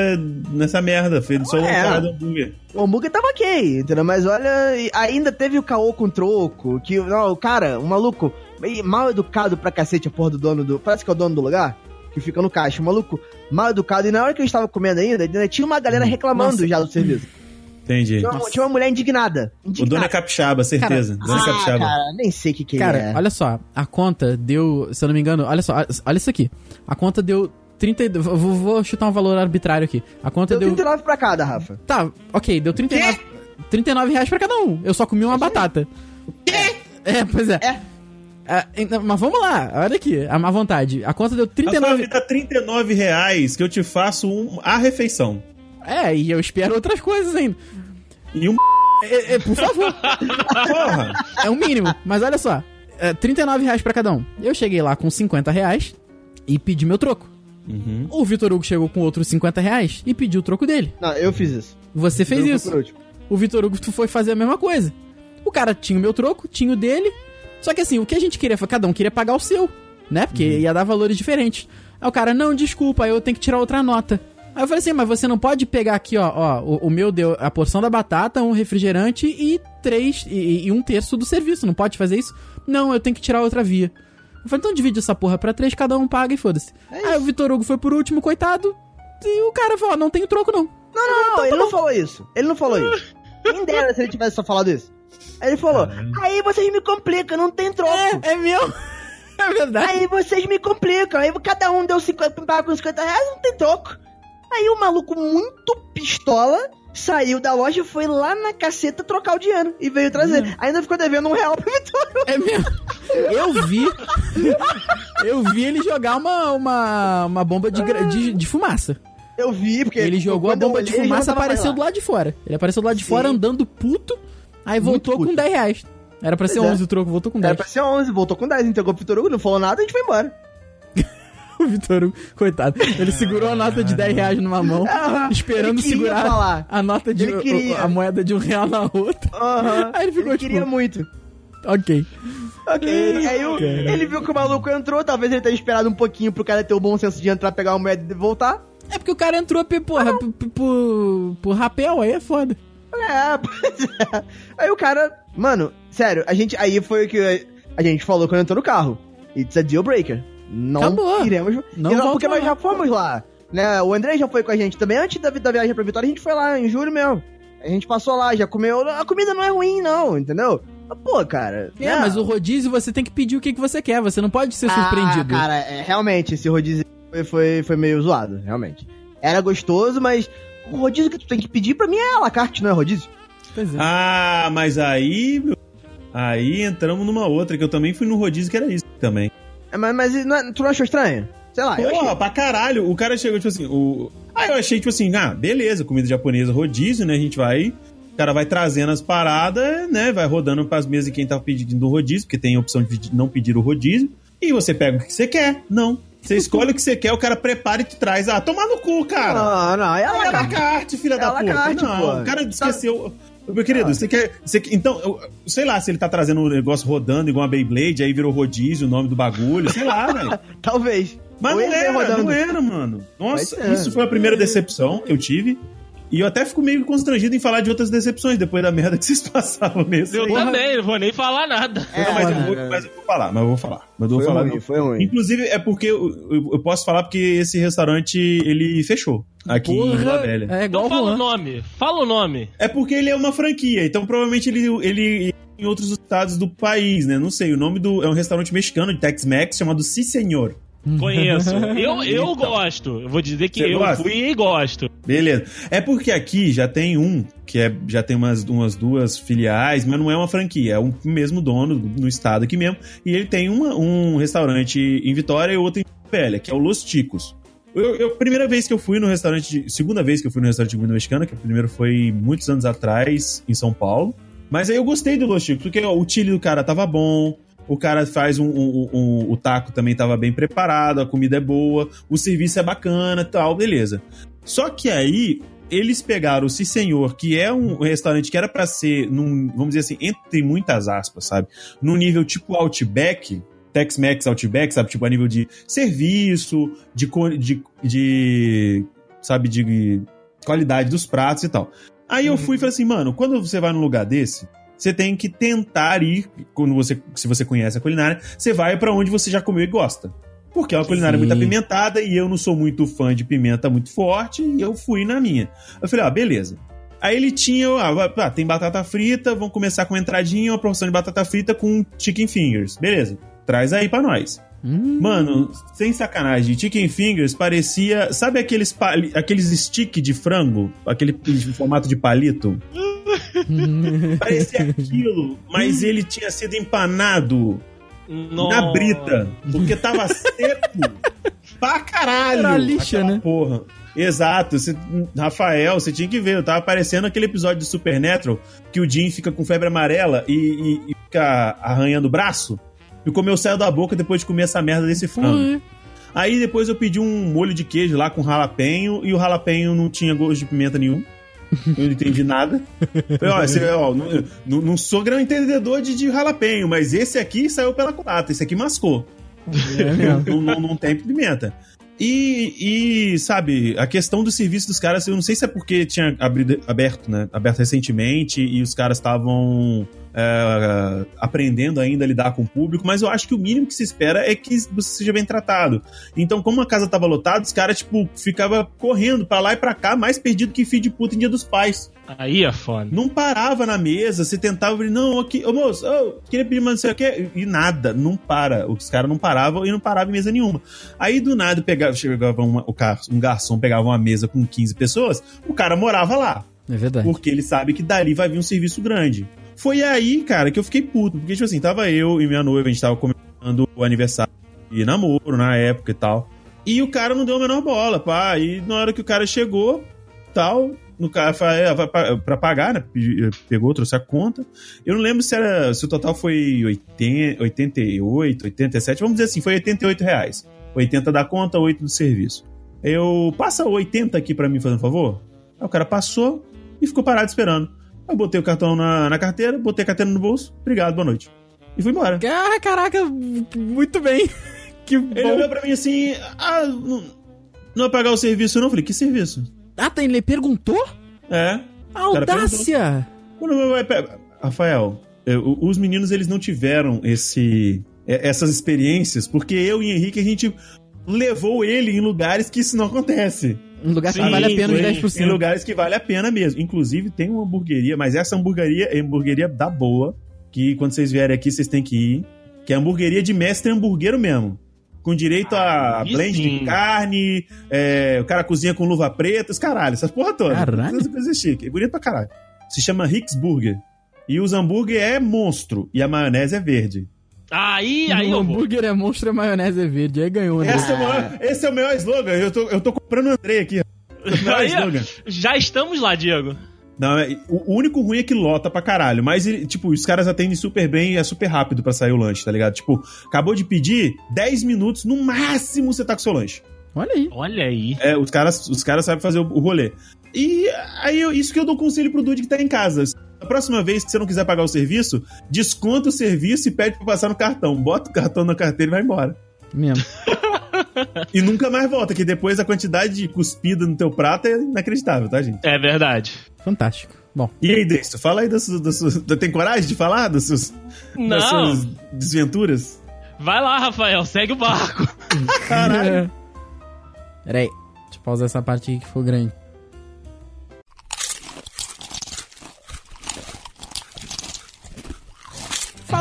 Speaker 4: nessa merda. Fez só
Speaker 5: É.
Speaker 4: uma cara do hambúrguer.
Speaker 5: O hambúrguer tava ok, entendeu? Mas olha, ainda teve o caô com troco, que, não, o cara, um maluco, meio mal educado pra cacete, a porra do dono do, parece que é o dono do lugar, que fica no caixa, um maluco mal educado, e na hora que eu estava comendo ainda, ainda tinha uma galera reclamando
Speaker 2: Nossa.
Speaker 5: já do serviço.
Speaker 4: Entendi.
Speaker 5: Tinha uma, tinha uma mulher indignada.
Speaker 4: O
Speaker 5: indignada.
Speaker 4: dono é capixaba, certeza.
Speaker 2: Cara,
Speaker 4: dono é
Speaker 5: Ah,
Speaker 4: capixaba.
Speaker 5: cara, nem sei o que que
Speaker 2: Cara,
Speaker 5: é.
Speaker 2: olha só, a conta deu, se eu não me engano, olha só, olha isso aqui. A conta deu 30, e- vou, vou chutar um valor arbitrário aqui. A conta
Speaker 5: Deu
Speaker 2: deu,
Speaker 5: 39 pra cada, Rafa.
Speaker 2: tá, OK, deu 39 39 reais pra cada um. Eu só comi uma batata. É, pois é.
Speaker 5: É.
Speaker 2: Ah, então, mas vamos lá, olha aqui, a má vontade. A conta deu
Speaker 4: Rafael,
Speaker 2: 39.
Speaker 4: me dá 39 reais que eu te faço um, a refeição.
Speaker 2: É, e eu espero outras coisas ainda.
Speaker 4: E um
Speaker 2: É, é, por favor. <laughs>
Speaker 4: porra.
Speaker 2: É o mínimo. Mas olha só, é, 39 reais pra cada um. Eu cheguei lá com 50 reais e pedi meu troco.
Speaker 4: Uhum.
Speaker 2: O Vitor Hugo chegou com outros 50 reais e pediu o troco dele.
Speaker 5: Não, eu fiz isso.
Speaker 2: Você fez isso. O Vitor Hugo tu foi fazer a mesma coisa. O cara tinha o meu troco, tinha o dele. Só que assim, o que a gente queria foi cada um queria pagar o seu, né? Porque ia dar valores diferentes. Aí o cara, não, desculpa, eu tenho que tirar outra nota. Aí eu falei assim, mas você não pode pegar aqui, ó, ó, o, o meu deu a porção da batata, um refrigerante e três, e, e um terço do serviço, não pode fazer isso? Não, eu tenho que tirar outra via. Eu falei, então divide essa porra pra três, cada um paga e foda-se. Aí o Vitor Hugo foi por último, coitado, e o cara falou, não tem troco não.
Speaker 5: Não, não, não, ele não falou isso. Ele não falou isso. Quem dera se ele tivesse só falado isso. Aí ele falou, aí vocês me complicam, não tem troco.
Speaker 2: É, é meu. <laughs> É verdade.
Speaker 5: Aí vocês me complicam. Aí cada um deu 50, paga com 50 reais, não tem troco. Aí o maluco muito pistola saiu da loja, foi lá na caceta trocar o dinheiro e veio trazer. Ainda ficou devendo um real pro Vitor.
Speaker 2: É mesmo. Eu vi. Eu vi ele jogar uma, uma, uma bomba de, de, de fumaça.
Speaker 5: Eu vi, porque.
Speaker 2: Ele jogou a bomba de
Speaker 5: olhei, ele
Speaker 2: fumaça apareceu do lado de fora. Ele apareceu do lado de
Speaker 5: Sim.
Speaker 2: fora andando puto, aí voltou com 10 reais. Era pra ser
Speaker 5: Pois é.
Speaker 2: 11 o troco, voltou com
Speaker 5: Era
Speaker 2: 10.
Speaker 5: pra ser 11, voltou com 10, entregou pro Vitor Hugo, não falou nada, a gente foi embora. <laughs>
Speaker 2: O Vitor Hugo, coitado. Ele segurou a nota de 10 reais numa mão,
Speaker 5: Aham.
Speaker 2: esperando
Speaker 5: Ele
Speaker 2: segurar
Speaker 5: falar.
Speaker 2: a nota de.
Speaker 5: Ele queria.
Speaker 2: A moeda de um real na outra.
Speaker 5: Aham. <laughs>
Speaker 2: Aí ele ficou tipo,
Speaker 5: queria muito.
Speaker 2: ok.
Speaker 5: Ok, aí o- ele viu que o maluco entrou, talvez ele tenha esperado um pouquinho pro cara ter o bom senso de entrar, pegar uma moeda e voltar.
Speaker 2: É porque o cara entrou porra, p- p- por, por rapel, aí é foda.
Speaker 5: É, <laughs> pois é. Aí o cara, mano, sério, a gente, aí foi o que a gente falou quando entrou no carro. It's a deal breaker. Não
Speaker 2: Acabou.
Speaker 5: iremos.
Speaker 2: Não volta
Speaker 5: porque nós já fomos lá. Né? O André já foi com a gente também. Antes da, da viagem pra Vitória, a gente foi lá em julho mesmo. A gente passou lá, já comeu. A comida não é ruim, não, entendeu? Pô, cara.
Speaker 2: É,
Speaker 5: né?
Speaker 2: mas o rodízio você tem que pedir o que, que você quer, você não pode ser surpreendido.
Speaker 5: Ah, cara, é, realmente, esse rodízio foi, foi, foi meio zoado, realmente. Era gostoso, mas o rodízio que tu tem que pedir pra mim é a la carte, não é rodízio?
Speaker 2: Pois é.
Speaker 4: Ah, mas aí, meu, aí entramos numa outra, que eu também fui no rodízio que era isso também.
Speaker 5: É, mas mas não é- tu não achou estranho? Sei lá, eu
Speaker 4: Porra,
Speaker 5: achei.
Speaker 4: pra caralho. O cara chegou, tipo assim, o... Aí eu achei, tipo assim, ah, beleza, comida japonesa, rodízio, né? A gente vai... O cara vai trazendo as paradas, né? Vai rodando pras mesas de quem tá pedindo o rodízio, porque tem a opção de não pedir o rodízio. E você pega o que você quer. Não. Você escolhe o que você quer, o cara prepara e te traz. Ah, tomar no cu, cara.
Speaker 5: Não, não, é a la carte.
Speaker 4: filha
Speaker 5: É
Speaker 4: da puta.
Speaker 5: carte,
Speaker 4: não,
Speaker 5: pô.
Speaker 4: o cara esqueceu. Meu querido, você quer. Você, então, eu- sei lá, se ele tá trazendo um negócio rodando igual uma Beyblade, aí virou rodízio o nome do bagulho, sei lá, velho. <laughs>
Speaker 5: Talvez.
Speaker 4: Mas
Speaker 5: Ou
Speaker 4: não era, não era, mano. Nossa, isso foi a primeira decepção que eu tive. E eu até fico meio constrangido em falar de outras decepções depois da merda que vocês <laughs> passaram nesse.
Speaker 3: Eu
Speaker 4: aí.
Speaker 3: também, não vou nem falar nada.
Speaker 4: Não, mas, eu
Speaker 5: É,
Speaker 4: vou,
Speaker 5: é.
Speaker 4: mas eu vou falar, mas eu vou falar. Mas eu vou
Speaker 5: Foi
Speaker 4: falar.
Speaker 5: ruim, foi ruim.
Speaker 4: Inclusive, é porque eu, eu- posso falar porque esse restaurante, ele fechou. Aqui em Vila Velha.
Speaker 2: é igual
Speaker 3: Não
Speaker 2: o
Speaker 3: fala o nome. Fala o nome.
Speaker 4: É porque ele é uma franquia, então provavelmente ele, ele em outros estados do país, né? Não sei, o nome do. É um restaurante mexicano de Tex-Mex chamado Si Senhor.
Speaker 3: Conheço. Eu, <laughs> eu
Speaker 4: Então.
Speaker 3: gosto. Eu vou dizer que eu
Speaker 4: gosta?
Speaker 3: fui e gosto.
Speaker 4: Beleza. É porque aqui já tem um, que é, já tem umas, umas duas filiais, mas não é uma franquia, é um mesmo dono no estado aqui mesmo. E ele tem uma, um restaurante em Vitória e outro em Velha, que é o Los Ticos. Eu, eu- primeira vez que eu fui no restaurante, segunda vez que eu fui no restaurante de comida mexicana, que o primeiro foi muitos anos atrás, em São Paulo. Mas aí eu gostei do Los Ticos, porque ó, o chile do cara tava bom, o cara faz um, um- um- o taco também tava bem preparado, a comida é boa, o serviço é bacana tal, beleza. Só que aí eles pegaram o Si Senhor, que é um restaurante que era pra ser, num, vamos dizer assim, entre muitas aspas, sabe? Num nível tipo Outback, Tex-Mex Outback, sabe? Tipo a nível de serviço, de, de, de sabe, de qualidade dos pratos e tal. Aí eu fui e falei assim, mano, quando você vai num lugar desse, você tem que tentar ir, quando você, se você conhece a culinária, você vai pra onde você já comeu e gosta. Porque é uma culinária
Speaker 2: Sim.
Speaker 4: muito apimentada e eu não sou muito fã de pimenta muito forte e eu fui na minha. Eu falei, ah, beleza. Aí ele tinha, ah, ah, tem batata frita, vamos começar com uma entradinha, uma porção de batata frita com chicken fingers. Beleza, traz aí pra nós.
Speaker 2: Hum,
Speaker 4: Mano, sem sacanagem, chicken fingers parecia, sabe aqueles, aqueles stick de frango? Aquele formato de palito? <laughs> Parecia aquilo, mas ele tinha sido empanado na
Speaker 3: Nossa.
Speaker 4: brita, porque tava seco pra caralho.
Speaker 2: Era lixa, né?
Speaker 4: Porra. Exato, você- Rafael, você tinha que ver, eu tava parecendo aquele episódio de Supernatural que o Jim fica com febre amarela e, e- e fica arranhando o braço. E comeu saiu da boca depois de comer essa merda desse frango.
Speaker 2: Foi.
Speaker 4: Aí depois eu pedi um molho de queijo lá com jalapenho e o jalapenho não tinha gosto de pimenta nenhum. Eu não entendi nada. <laughs> Falei, ó, esse- ó, não, não- sou grande entendedor de, de jalapenho, mas esse aqui saiu pela culata, esse aqui mascou.
Speaker 2: É
Speaker 4: não, não, não tem pimenta. E, e, sabe, a questão do serviço dos caras, eu não sei se é porque tinha abrido, aberto, né? Aberto recentemente e os caras estavam é, aprendendo ainda a lidar com o público, mas eu acho que o mínimo que se espera é que você seja bem tratado. Então, como a casa tava lotada, os caras, tipo, ficava correndo pra lá e pra cá, mais perdido que filho de puta em dia dos pais.
Speaker 3: Aí é foda.
Speaker 4: Não parava na mesa, você tentava abrir, não, aqui, ô moço, ô, queria pedir mais não sei o quê, e nada, não para. Os caras não paravam e não paravam em mesa nenhuma. Aí do nada pegava, chegava uma, o gar, um garçom, pegava uma mesa com 15 pessoas, o cara morava lá.
Speaker 2: É verdade.
Speaker 4: Porque ele sabe que dali vai vir um serviço grande. Foi aí, cara, que eu fiquei puto, porque, tipo assim, tava eu e minha noiva, a gente tava comemorando o aniversário de namoro na época e tal. E o cara não deu a menor bola, pá. E na hora que o cara chegou, tal, no cara é, vai pra pagar, né? Pegou, trouxe a conta. Eu não lembro se era se o total foi 80, 88, 87, vamos dizer assim, foi 88 reais. 80 da conta, 8 do serviço. Eu passa 80 aqui para mim, fazendo um favor. Aí o cara passou e ficou parado esperando. Eu botei o cartão na, na carteira, botei a carteira no bolso. Obrigado, boa noite. E fui embora.
Speaker 2: Ah, caraca, muito bem. <laughs> que bom.
Speaker 4: Ele olhou pra mim assim: ah, não, não vai pagar o serviço, não? Eu falei: que serviço?
Speaker 2: Ah, tá, ele perguntou?
Speaker 4: É.
Speaker 2: Audácia!
Speaker 4: Rafael, é, os meninos eles não tiveram esse essas experiências porque eu e Henrique a gente levou ele em lugares que isso não acontece.
Speaker 2: Em lugares que vale a pena os 10%.
Speaker 4: Em lugares que vale a pena mesmo. Inclusive tem uma hamburgueria, mas essa hamburgueria é hamburgueria da boa, que quando vocês vierem aqui vocês têm que ir, que é a hamburgueria de mestre hamburguero mesmo com direito ah, a blend sim. de carne, é, o cara cozinha com luva preta, os caralho, essas porra toda.
Speaker 2: Caralho.
Speaker 4: Essas coisas chique. É bonito pra caralho. Se chama Hicks Burger. E os hambúrguer é monstro e a maionese é verde.
Speaker 3: Aí, aí.
Speaker 2: O hambúrguer é monstro e a maionese é verde. Aí ganhou, né?
Speaker 4: Esse é o maior, esse é o melhor slogan. Eu tô, eu tô comprando o Andrei aqui. <laughs>
Speaker 3: Aí, já estamos lá, Diego.
Speaker 4: Não, é, o único ruim é que lota pra caralho. Mas, tipo, os caras atendem super bem e é super rápido para sair o lanche, tá ligado? Tipo, acabou de pedir, 10 minutos, no máximo você tá com seu lanche.
Speaker 2: Olha aí.
Speaker 3: Olha aí.
Speaker 4: É, os caras, os caras sabem fazer o, o rolê. E aí, isso que eu dou conselho pro Dude que tá em casa. A próxima vez que você não quiser pagar o serviço, desconta o serviço e pede pra passar no cartão. Bota o cartão na carteira e vai embora.
Speaker 2: Mesmo. <laughs>
Speaker 4: e nunca mais volta, que depois a quantidade de cuspida no teu prato é inacreditável, tá, gente?
Speaker 3: É verdade.
Speaker 2: Fantástico. Bom.
Speaker 4: E aí, Dexter, fala aí das suas, das suas. Tem coragem de falar das suas,
Speaker 3: Não.
Speaker 4: das suas desventuras?
Speaker 3: Vai lá, Rafael, segue o barco. <laughs>
Speaker 2: Caralho. <laughs> Peraí, deixa eu pausar essa parte aqui que ficou grande.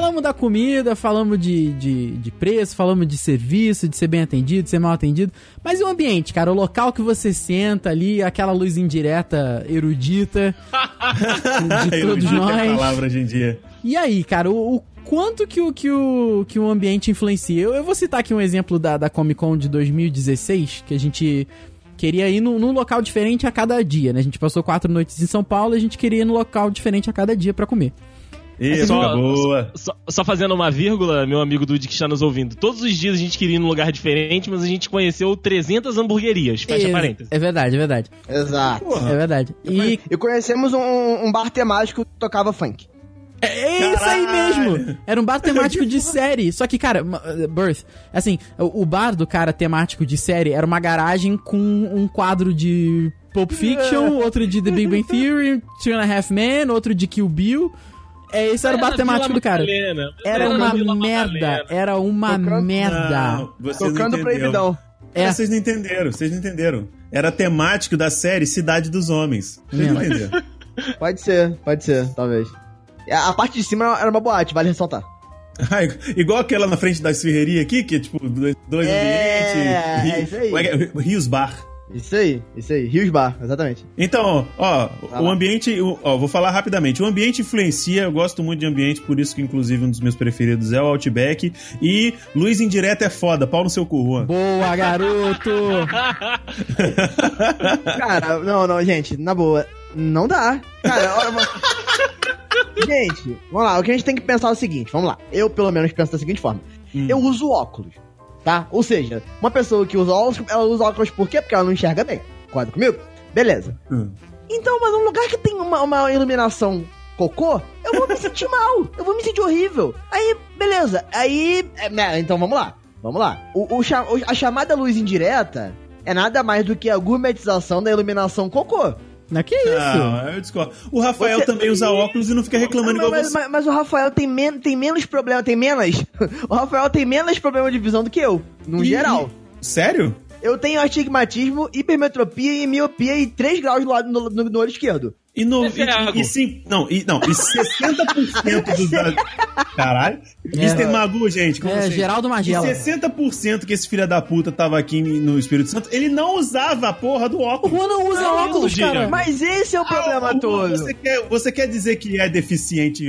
Speaker 2: Falamos da comida, falamos de, de, de, preço, falamos de serviço, de ser bem atendido, de ser mal atendido. Mas e o ambiente, cara? O local que você senta ali, aquela luz indireta erudita <laughs> de todos
Speaker 4: erudita
Speaker 2: nós.
Speaker 4: É a palavra hoje em dia.
Speaker 2: E aí, cara, o, o quanto que o, que, o, que o ambiente influencia? Eu, eu vou citar aqui um exemplo da, da Comic Con de 2016, que a gente queria ir num, num, local diferente a cada dia, né? A gente passou quatro noites em São Paulo e a gente queria ir num local diferente a cada dia para comer.
Speaker 4: Isso, só, boa.
Speaker 3: Só, só, fazendo uma vírgula, meu amigo Dude que está nos ouvindo. Todos os dias a gente queria ir num lugar diferente, mas a gente conheceu 300 hamburguerias. Fecha
Speaker 2: é,
Speaker 3: parênteses.
Speaker 2: É verdade, é verdade.
Speaker 5: Exato.
Speaker 2: Porra. É verdade.
Speaker 5: E... e conhecemos um, um, bar temático que tocava funk.
Speaker 2: É isso aí mesmo! Era um bar temático de série. Só que, cara, Birth, assim, o bar do cara temático de série era uma garagem com um quadro de Pulp Fiction, outro de The Big Bang Theory, Two and a Half Men, outro de Kill Bill. É, esse era, era o bar temático do cara.
Speaker 3: Madalena.
Speaker 2: Era,
Speaker 3: era
Speaker 2: uma merda. Era uma
Speaker 5: Tocando...
Speaker 2: merda.
Speaker 4: Não, vocês
Speaker 5: Tocando
Speaker 4: não
Speaker 5: proibidão.
Speaker 2: É.
Speaker 4: Vocês não entenderam, vocês não entenderam. Era temático da série Cidade dos Homens. Vocês não entenderam. <laughs>
Speaker 5: Pode ser, pode ser, talvez. A parte de cima era uma boate, vale ressaltar. <laughs>
Speaker 4: Ah, igual aquela na frente da esfirreria aqui, que é tipo dois, dois
Speaker 5: é,
Speaker 4: ambientes.
Speaker 5: É, isso aí.
Speaker 4: É, Rios Bar.
Speaker 5: Isso aí, isso aí. Rios Bar, exatamente.
Speaker 4: Então, ó, ah, o ambiente, ó, vou falar rapidamente. O ambiente influencia, eu gosto muito de ambiente, por isso que inclusive um dos meus preferidos é o Outback. E Luz Indireta é foda, pau no seu cu, Juan.
Speaker 2: Boa, garoto! <laughs>
Speaker 5: Cara, não, não, gente, na boa, não dá. Cara, olha, gente, vamos lá, o que a gente tem que pensar é o seguinte, vamos lá. Eu, pelo menos, penso da seguinte forma. Hum. Eu uso óculos tá? Ou seja, uma pessoa que usa óculos, ela usa óculos por quê? Porque ela não enxerga bem. Concorda comigo? Beleza.
Speaker 4: Hum.
Speaker 5: Então, mas num lugar que tem uma, uma iluminação cocô, eu vou me <laughs> sentir mal. Eu vou me sentir horrível. Aí, beleza. Aí, é, né, então vamos lá. vamos lá. O, o- a chamada luz indireta é nada mais do que a gourmetização da iluminação cocô.
Speaker 2: Não, que isso?
Speaker 4: Não, eu discordo. O Rafael
Speaker 5: Você-
Speaker 4: também usa óculos e não fica reclamando
Speaker 5: mas,
Speaker 4: igual
Speaker 5: mas-
Speaker 4: você.
Speaker 5: mas- mas o Rafael tem, men tem menos problema, tem menos. <laughs> o Rafael tem menos problema de visão do que eu, no
Speaker 4: Ih,
Speaker 5: geral.
Speaker 4: Sério?
Speaker 5: Eu tenho astigmatismo, hipermetropia e miopia e 3 graus do lado no, no- no olho esquerdo.
Speaker 4: E, no,
Speaker 3: é
Speaker 4: e, e sim, não, e, não, e 60% dos. Caralho.
Speaker 2: É.
Speaker 4: Mr. Magu, gente. como
Speaker 2: É,
Speaker 4: vocês-
Speaker 2: Geraldo Magela.
Speaker 4: E 60% que esse filho da puta tava aqui no Espírito Santo, ele não usava a porra do
Speaker 2: O
Speaker 4: óculos.
Speaker 2: Juan não usa
Speaker 3: Não,
Speaker 2: óculos, cara.
Speaker 5: Mas esse é o problema
Speaker 4: Ah,
Speaker 5: todo.
Speaker 4: Você quer, você quer dizer que é deficiente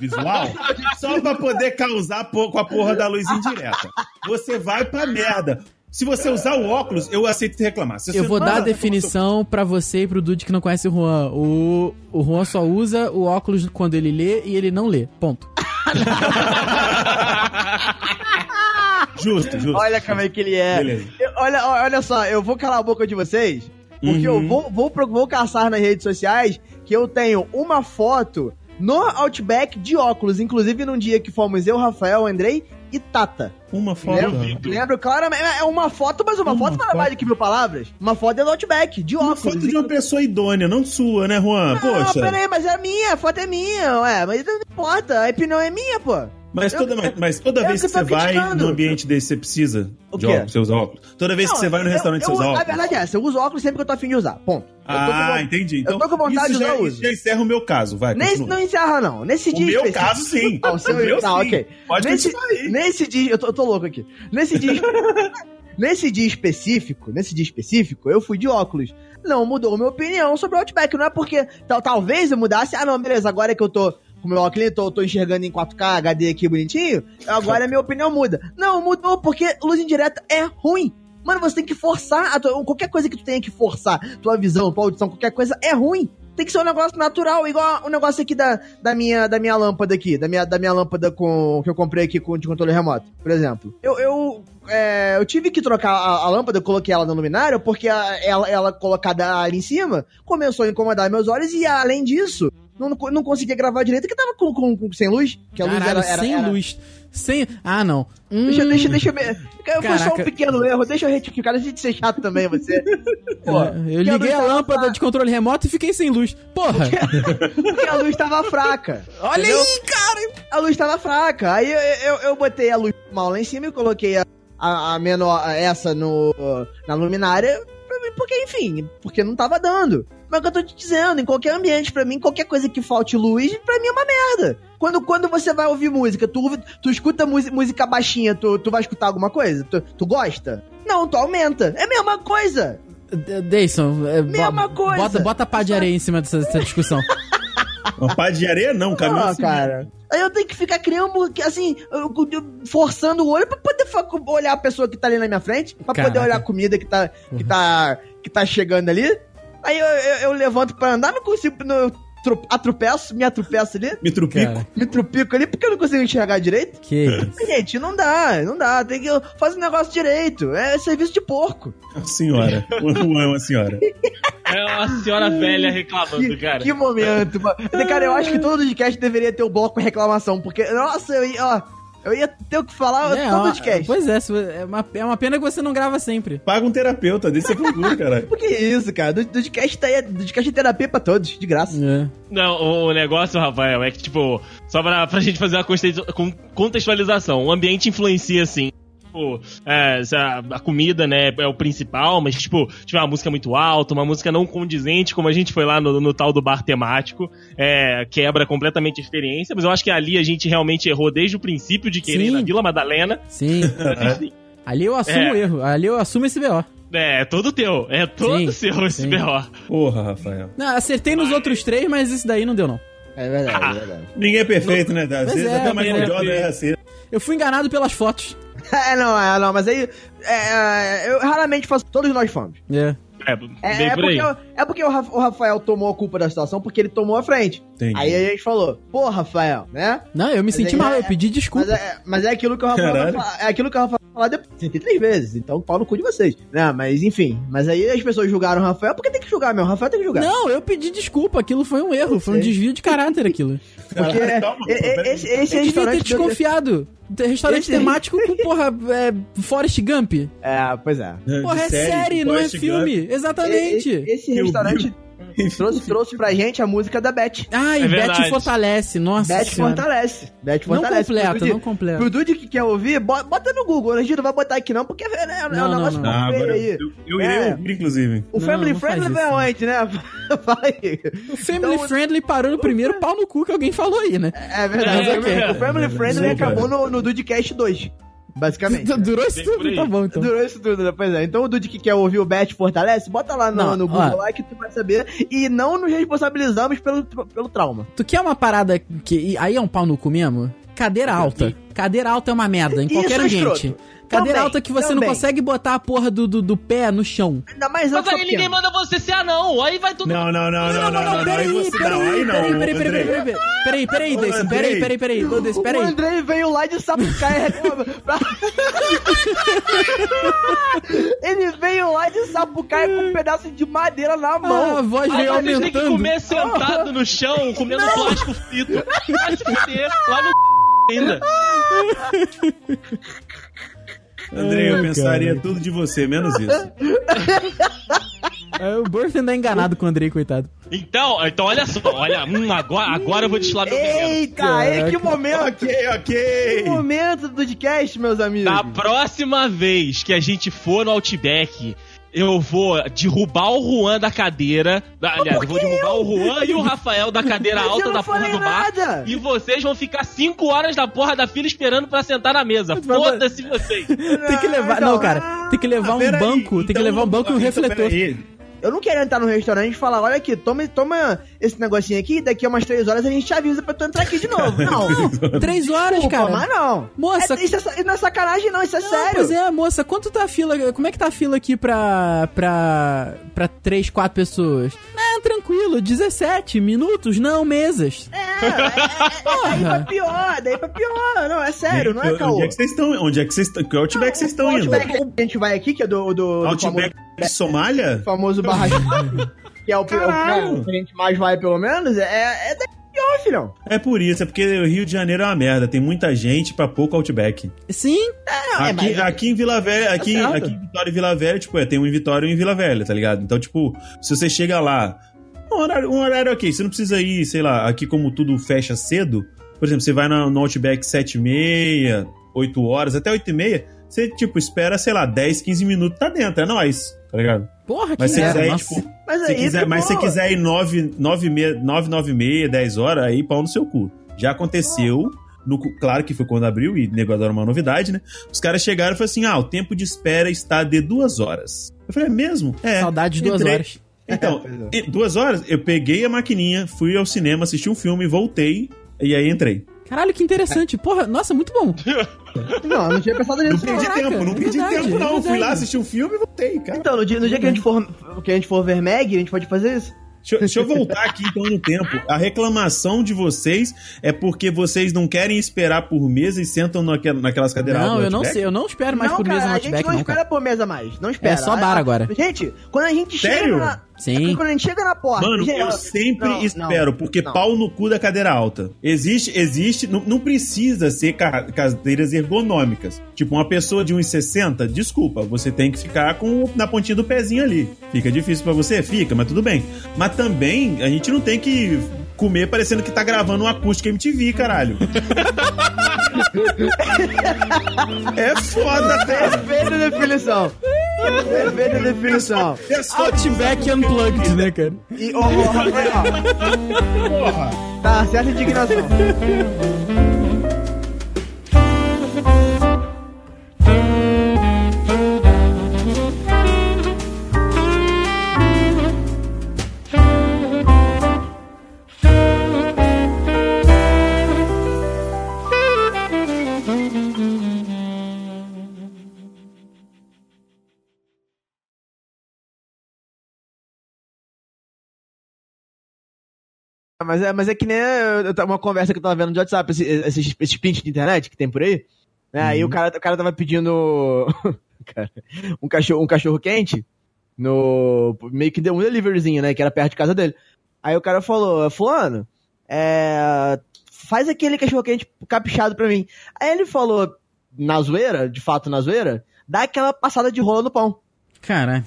Speaker 4: visual? <laughs> Só pra poder causar com a porra da luz indireta. Você vai pra merda. Se você usar o óculos, eu aceito reclamar. Se
Speaker 2: Eu vou dar a definição pra você e pro Dude que não conhece o Juan. O, o Juan só usa o óculos quando ele lê e ele não lê. Ponto. <laughs>
Speaker 4: Justo, justo.
Speaker 5: Olha como é que ele é. Eu- olha, olha só, eu vou calar a boca de vocês, porque
Speaker 4: Uhum.
Speaker 5: eu vou, vou, vou caçar nas redes sociais que eu tenho uma foto no Outback de óculos, inclusive num dia que fomos eu, Rafael, Andrei e Tata.
Speaker 4: Uma foto.
Speaker 5: Lembro, lembro claramente, é uma foto, mas uma,
Speaker 4: Uma
Speaker 5: foto nada
Speaker 4: foto.
Speaker 5: mais do que mil palavras. Uma foto é do Outback, de
Speaker 4: Uma
Speaker 5: óculos.
Speaker 4: foto de uma pessoa idônea, não sua, né, Juan?
Speaker 5: Não,
Speaker 4: Poxa.
Speaker 5: peraí, mas é minha, a foto é minha, ué, mas não importa, a opinião é minha, pô.
Speaker 4: Mas
Speaker 5: Eu-
Speaker 4: toda, mas toda
Speaker 5: eu
Speaker 4: vez
Speaker 5: que
Speaker 4: que você vai
Speaker 5: criticando.
Speaker 4: no ambiente desse, você precisa de óculos, usa óculos. Toda vez que
Speaker 5: Não,
Speaker 4: você vai no
Speaker 5: eu-
Speaker 4: restaurante,
Speaker 5: eu,
Speaker 4: você usa
Speaker 5: A
Speaker 4: óculos.
Speaker 5: verdade é essa, eu uso óculos sempre que eu tô afim de usar, ponto. Eu com
Speaker 4: Ah,
Speaker 5: vontade-
Speaker 4: entendi. Então,
Speaker 5: eu tô com vontade
Speaker 4: isso
Speaker 5: de
Speaker 4: já,
Speaker 5: usar, eu
Speaker 4: isso
Speaker 5: uso.
Speaker 4: já encerra o meu caso, vai,
Speaker 5: Nesse,
Speaker 4: continua.
Speaker 5: não encerra, não. Nesse
Speaker 4: O
Speaker 5: dia
Speaker 4: meu
Speaker 5: específico-
Speaker 4: caso, sim.
Speaker 5: Ah, o seu,
Speaker 4: O meu,
Speaker 5: tá,
Speaker 4: sim.
Speaker 5: ok.
Speaker 4: Pode
Speaker 5: nesse,
Speaker 4: aí.
Speaker 5: nesse dia, eu tô, eu tô louco aqui. Nesse dia, <laughs> nesse dia específico, nesse dia específico, eu fui de óculos. Não mudou minha opinião sobre o Outback. Não é porque tal, talvez eu mudasse. Ah, não, beleza, agora que eu tô com meu óculos, tô, tô enxergando em 4K, HD aqui bonitinho, agora a minha opinião muda. Não, mudou porque luz indireta é ruim. Mano, você tem que forçar tua, qualquer coisa que tu tenha que forçar, tua visão, tua audição, qualquer coisa é ruim. Tem que ser um negócio natural, igual o negócio aqui da, da, minha, da minha lâmpada aqui, da minha, da minha lâmpada com, que eu comprei aqui com de controle remoto, por exemplo. Eu, eu, é, eu tive que trocar a, a lâmpada, eu coloquei ela na luminária, porque a- ela, ela colocada ali em cima começou a incomodar meus olhos e, além disso, não, não conseguia gravar direito, porque tava com, com, com- sem luz. Que a luz
Speaker 2: Caralho,
Speaker 5: era, era,
Speaker 2: sem
Speaker 5: era-
Speaker 2: luz. Sem. Ah, não. Hum,
Speaker 5: Deixa, deixa, deixa eu ver. Foi só um pequeno erro, deixa eu retificar, deixa de ser chato também, você. <laughs> Pô,
Speaker 2: eu
Speaker 5: porque
Speaker 2: liguei a
Speaker 5: luz
Speaker 2: lâmpada
Speaker 5: tava
Speaker 2: de controle remoto e fiquei sem luz. Porra!
Speaker 5: fra- Porque a luz tava fraca.
Speaker 2: Olha
Speaker 5: entendeu?
Speaker 2: aí, cara!
Speaker 5: A luz tava fraca. Aí eu, eu, eu botei a luz mal lá em cima e coloquei a, a, a menor, essa no, na luminária, porque, enfim, porque não tava dando. Mas é o que eu tô te dizendo, em qualquer ambiente, pra mim, qualquer coisa que falte luz, pra mim é uma merda. Quando, quando você vai ouvir música, tu, ouve- tu escuta música, música baixinha, tu, tu vai escutar alguma coisa? Tu, tu gosta? Não, tu aumenta. É a mesma coisa.
Speaker 2: Deison, é, bo-
Speaker 5: Mesma coisa.
Speaker 2: Bota, bota pá de areia em cima dessa, dessa discussão. <laughs>
Speaker 4: Uma pá de areia não, caminho
Speaker 5: Ah,
Speaker 4: assim.
Speaker 5: cara. Aí eu tenho que ficar criando, assim, forçando o olho pra poder olhar a pessoa que tá ali na minha frente, pra
Speaker 2: Caraca.
Speaker 5: poder olhar a comida que tá, que tá, que tá chegando ali. Aí eu, eu, eu levanto pra andar, não consigo, não, tro- atropeço, me atropeço ali,
Speaker 4: Me trupico.
Speaker 2: Cara,
Speaker 5: me trupico ali, porque eu não consigo enxergar direito.
Speaker 2: que isso.
Speaker 5: Gente, não dá, não dá, tem que fazer o negócio direito, é serviço de porco.
Speaker 4: Senhora. <laughs> O é uma senhora.
Speaker 3: É uma senhora velha reclamando,
Speaker 5: Que,
Speaker 3: cara.
Speaker 5: que momento, mano. Cara, eu acho que todo podcast deveria ter o bloco reclamação, porque, nossa, eu ia, ó, eu ia ter o que falar
Speaker 2: É,
Speaker 5: todo
Speaker 2: ó,
Speaker 5: podcast.
Speaker 2: pois é, é uma, é uma pena que você não grava sempre.
Speaker 4: Paga um terapeuta, desse é futuro, caralho. <laughs>
Speaker 5: Por que isso, cara? Do, do podcast tá aí, do podcast é terapia pra todos, de graça.
Speaker 2: É.
Speaker 3: Não, o negócio, Rafael, é que, tipo, só pra, pra gente fazer uma contextualização, o ambiente influencia, assim. Tipo, é, a, a comida, né, é o principal, mas, tipo, tiver uma música muito alta, uma música não condizente, como a gente foi lá no, no tal do bar temático, é, quebra completamente a experiência, mas eu acho que ali a gente realmente errou desde o princípio de querer ir
Speaker 2: Sim.
Speaker 3: na Vila Madalena.
Speaker 2: Sim. <laughs> Ali eu assumo
Speaker 3: É.
Speaker 2: o erro. Ali eu assumo esse BO.
Speaker 3: É, todo teu, é todo
Speaker 2: Sim,
Speaker 3: seu esse
Speaker 2: sim.
Speaker 3: B.O.
Speaker 4: Porra, Rafael.
Speaker 2: Não, acertei nos outros três, mas esse daí não deu, não.
Speaker 5: É verdade, é verdade.
Speaker 4: Ninguém é perfeito, né? Às
Speaker 2: Pois
Speaker 4: vezes
Speaker 2: é,
Speaker 4: até o Michael
Speaker 2: né?
Speaker 4: Jordan é assim.
Speaker 2: Eu fui enganado pelas fotos. <laughs>
Speaker 5: É, não, é, não, mas aí. é, é, eu raramente faço. Todos nós fomos.
Speaker 2: É.
Speaker 3: É,
Speaker 5: É, é porque, é porque o, Raf- o Rafael tomou a culpa da situação porque ele tomou a frente.
Speaker 4: Entendi.
Speaker 5: Aí a gente falou, pô, Rafael, né?
Speaker 2: Não, eu me senti
Speaker 5: aí
Speaker 2: mal,
Speaker 5: é-
Speaker 2: eu pedi desculpa.
Speaker 5: Mas é, mas é aquilo que o Rafael é aquilo que o Rafael falar depois. Sentei três vezes, então pau no cu de vocês. Né, mas enfim. Mas aí as pessoas julgaram o Rafael, porque tem que julgar mesmo. O Rafael tem que julgar.
Speaker 2: Não, eu pedi desculpa, aquilo foi um erro, foi um desvio de caráter aquilo. <laughs>
Speaker 5: Porque
Speaker 4: Calma,
Speaker 5: e-
Speaker 4: peraí.
Speaker 5: esse, esse
Speaker 2: Você devia ter
Speaker 5: restaurante.
Speaker 2: desconfiado. Restaurante
Speaker 5: Esse-
Speaker 2: temático com, <laughs> porra, é, Forrest Gump.
Speaker 5: É, pois é.
Speaker 2: Porra,
Speaker 4: De
Speaker 2: é série, não é filme.
Speaker 4: Gump.
Speaker 2: Exatamente.
Speaker 5: Esse, restaurante trouxe, trouxe pra gente a música da Beth.
Speaker 2: Ai,
Speaker 3: É
Speaker 2: Beth fortalece, nossa
Speaker 5: Beth
Speaker 2: senhora.
Speaker 5: fortalece. Beth
Speaker 2: Não
Speaker 5: fortalece.
Speaker 2: completa,
Speaker 5: Pro Dude-
Speaker 2: não completa.
Speaker 5: Pro Dude que quer ouvir, bo- bota no Google. A gente não vai botar aqui não, porque é, é, é
Speaker 2: Não,
Speaker 5: um
Speaker 2: não,
Speaker 5: negócio
Speaker 2: não.
Speaker 4: Ah,
Speaker 5: feio
Speaker 4: agora
Speaker 5: aí.
Speaker 4: eu, eu irei
Speaker 5: É.
Speaker 4: ouvir, inclusive.
Speaker 5: O
Speaker 2: Não,
Speaker 5: Family
Speaker 2: não
Speaker 5: Friendly veio
Speaker 2: não.
Speaker 5: antes, né? <laughs> Aí.
Speaker 2: O Family
Speaker 5: Então,
Speaker 2: Friendly parou no primeiro pau no cu que alguém falou aí, né?
Speaker 5: É verdade.
Speaker 3: É,
Speaker 5: o Family-
Speaker 3: é.
Speaker 5: o Family Friendly acabou no, no Dudecast 2. Basicamente. <laughs>
Speaker 2: Durou isso tudo, tá bom então.
Speaker 5: Durou isso tudo, né? Pois é. Então o Dude que quer ouvir o Bet Fortalece, bota lá no,
Speaker 2: Não,
Speaker 5: no Google
Speaker 2: ó.
Speaker 5: lá que tu vai saber. E não nos responsabilizamos pelo, pelo trauma.
Speaker 2: Tu quer uma parada que. Aí é um pau no cu mesmo? Cadeira alta. Cadeira alta é uma merda, em
Speaker 5: Isso
Speaker 2: qualquer
Speaker 5: é
Speaker 2: ambiente.
Speaker 5: escroto.
Speaker 2: Cadeira
Speaker 5: Também,
Speaker 2: alta que você não
Speaker 5: também.
Speaker 2: consegue botar a porra do, do, do pé no chão.
Speaker 5: Ainda mais
Speaker 3: Mas
Speaker 5: que
Speaker 3: aí ninguém manda você ser anão. Aí vai todo
Speaker 4: Não, não, não, não, não, não, não,
Speaker 2: peraí, peraí,
Speaker 4: não, aí não,
Speaker 2: peraí, peraí, peraí, peraí, peraí, peraí, peraí,
Speaker 4: Ô,
Speaker 2: Deison, peraí, peraí, peraí, Deison,
Speaker 5: O
Speaker 2: peraí.
Speaker 5: Andrei veio lá de Sapucaia <laughs> pra- Ele veio lá de Sapucaia com um pedaço de madeira na
Speaker 2: Ah,
Speaker 5: mão.
Speaker 2: a voz veio
Speaker 3: vocês têm que
Speaker 2: aumentando.
Speaker 3: comer sentado no chão, comendo plástico frito. Vai se fuder, lá no <laughs> ainda. <laughs>
Speaker 4: Andrei, eu
Speaker 2: Ai,
Speaker 4: pensaria
Speaker 2: cara.
Speaker 4: tudo de você, menos isso.
Speaker 2: É, o Burst ainda é enganado com o Andrei, coitado.
Speaker 3: Então, então olha só, olha, hum, agora, agora eu vou desfilar meu veneno.
Speaker 5: Eita, é, que momento.
Speaker 4: ok,
Speaker 5: Que
Speaker 4: ok.
Speaker 5: momento do podcast, meus amigos.
Speaker 3: Da próxima vez que a gente for no Outback, eu vou derrubar o Juan da cadeira. da- Aliás, eu vou derrubar o Juan e o Rafael da cadeira <laughs>
Speaker 5: eu
Speaker 3: alta da porra do bar.
Speaker 5: nada.
Speaker 3: E vocês vão ficar 5 horas na porra da fila esperando pra sentar na mesa. Foda-se vocês. <laughs>
Speaker 2: Tem que levar.
Speaker 5: Não,
Speaker 2: Não, cara, tem que levar um banco, tem que
Speaker 4: então-
Speaker 2: levar um banco e um refletor.
Speaker 5: Eu não quero entrar no restaurante e falar, olha aqui, toma, toma esse negocinho aqui, daqui a umas três horas a gente te avisa pra tu entrar aqui de <laughs> novo. Não,
Speaker 2: Três horas,
Speaker 5: desculpa,
Speaker 2: cara.
Speaker 5: mas não.
Speaker 2: Moça-
Speaker 5: É, isso, é, isso não é sacanagem não, isso é
Speaker 2: Não,
Speaker 5: sério.
Speaker 2: Pois é, moça, quanto tá a fila? Como é que tá a fila aqui pra. pra. pra três, quatro pessoas? Não, tranquilo, 17 minutos, não mesas.
Speaker 5: É, é, é, é, daí pra pior, daí pra pior. Não, é sério, não é
Speaker 4: Onde
Speaker 5: caô.
Speaker 4: é que vocês estão? Onde é que vocês estão? Que Outback vocês estão
Speaker 5: O
Speaker 4: indo?
Speaker 5: Outback que a gente vai aqui, que é do, do, do
Speaker 4: Outback de Somália?
Speaker 5: famoso, famoso barragem, <laughs> que é o, o,
Speaker 4: Caralho.
Speaker 5: o que a gente mais vai, pelo menos, é, é pior, filhão.
Speaker 4: É por isso, é porque o Rio de Janeiro é uma merda. Tem muita gente pra pouco Outback.
Speaker 2: Sim,
Speaker 5: Não, é,
Speaker 4: Aqui,
Speaker 5: mas-
Speaker 4: aqui em Vila Velha, aqui,
Speaker 5: certo.
Speaker 4: aqui em Vitória e Vila Velha, tipo, é, tem um em Vitória e um em Vila Velha, tá ligado? Então, tipo, se você chega lá, um horário, um horário ok, você não precisa ir, sei lá, aqui como tudo fecha cedo, por exemplo, você vai no, no Outback 7 e meia, 8 horas, até 8 e meia, você, tipo, espera, sei lá, 10, 15 minutos, tá dentro, é nóis, tá ligado?
Speaker 2: porra, que
Speaker 4: Mas se
Speaker 2: merda,
Speaker 4: quiser tipo,
Speaker 5: Mas
Speaker 4: se
Speaker 5: aí,
Speaker 4: quiser, mas se quiser ir 9, 9, 9, 9 e meia, 10 horas, aí pau no seu cu. Já aconteceu, no, claro que foi quando abriu e negócio era uma novidade, né? Os caras chegaram e falaram assim: ah, o tempo de espera está de duas horas. Eu falei, é mesmo? É.
Speaker 2: Saudade de duas
Speaker 4: Entrei-
Speaker 2: horas. <laughs>
Speaker 4: Então, <laughs>
Speaker 5: é.
Speaker 4: duas horas, eu peguei a maquininha, fui ao cinema, assisti um filme, voltei, e aí entrei.
Speaker 2: Caralho, que interessante. Porra, nossa, muito bom. <laughs>
Speaker 5: Não, eu não tinha pensado
Speaker 4: Não
Speaker 5: nisso.
Speaker 4: perdi
Speaker 2: Caraca,
Speaker 4: tempo, não
Speaker 2: é
Speaker 4: perdi
Speaker 2: verdade,
Speaker 4: tempo, não.
Speaker 2: é
Speaker 4: Fui lá,
Speaker 2: verdade.
Speaker 4: assisti um filme e voltei, cara.
Speaker 5: Então, no dia, no dia que, a gente for, que a gente for ver Meg, a gente pode fazer isso.
Speaker 4: Deixa, eu- deixa eu voltar aqui então no tempo. A reclamação de vocês é porque vocês não querem esperar por mesa e sentam naquela- naquelas cadeiras
Speaker 2: Não, eu não sei, eu não espero mais
Speaker 5: não,
Speaker 2: por
Speaker 5: cara,
Speaker 2: mesa no
Speaker 5: a gente não,
Speaker 2: não,
Speaker 5: espera
Speaker 2: cara.
Speaker 5: por mesa mais. Não espera.
Speaker 2: É só bar
Speaker 5: A-
Speaker 2: agora.
Speaker 5: Gente, quando a gente
Speaker 4: Sério?
Speaker 5: chega na...
Speaker 2: Sim.
Speaker 5: Quando a gente chega na porta...
Speaker 4: Mano,
Speaker 5: gente,
Speaker 4: eu sempre
Speaker 5: não,
Speaker 4: espero,
Speaker 5: não,
Speaker 4: porque
Speaker 5: não.
Speaker 4: pau no cu da cadeira alta. Existe, existe, não, não precisa ser ca- cadeiras ergonômicas. Tipo, uma pessoa de 1,60, desculpa, você tem que ficar com na pontinha do pezinho ali. Fica difícil pra você? Fica, mas tudo bem. Mas também, a gente não tem que comer parecendo que tá gravando um acústico MTV, caralho. <laughs> é foda, cara.
Speaker 5: Perfeita definição. Perfeita definição.
Speaker 4: É
Speaker 2: Outback Unplugged, né, cara?
Speaker 5: E, ó, ó, Rafael, ó. Tá, certa indignação. Mas é, mas é que nem tava- uma conversa que eu tava vendo no WhatsApp, esse- esses, esses prints de internet que tem por aí. Né? Aí o cara, o cara tava pedindo <laughs> cara, um cachorro, um cachorro quente no meio que deu um deliveryzinho, né, que era perto de casa dele. Aí o cara falou, fulano, é, faz aquele cachorro quente caprichado pra mim. Aí ele falou, na zoeira, de fato na zoeira, dá aquela passada de rola no pão.
Speaker 2: Cara,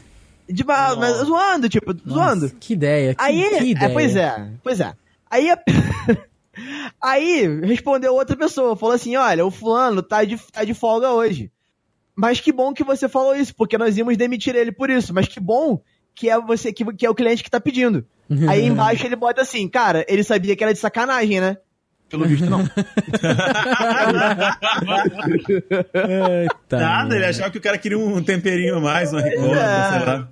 Speaker 5: De, mas, mas zoando, tipo, zoando.
Speaker 2: nossa, que ideia. Que,
Speaker 5: Aí,
Speaker 2: que ideia.
Speaker 5: é, pois é, pois é. Aí, a- <laughs> aí respondeu outra pessoa, falou assim, olha, o fulano tá de, tá de folga hoje. Mas que bom que você falou isso, porque nós íamos demitir ele por isso. Mas que bom que é você que, que é o cliente que tá pedindo. Aí <laughs> embaixo ele bota assim, cara, ele sabia que era de sacanagem, né? Pelo visto não. <laughs>
Speaker 2: Eita,
Speaker 4: Nada, ele achava que o cara queria um temperinho a mais, uma ricotta,
Speaker 5: É.
Speaker 4: sei lá.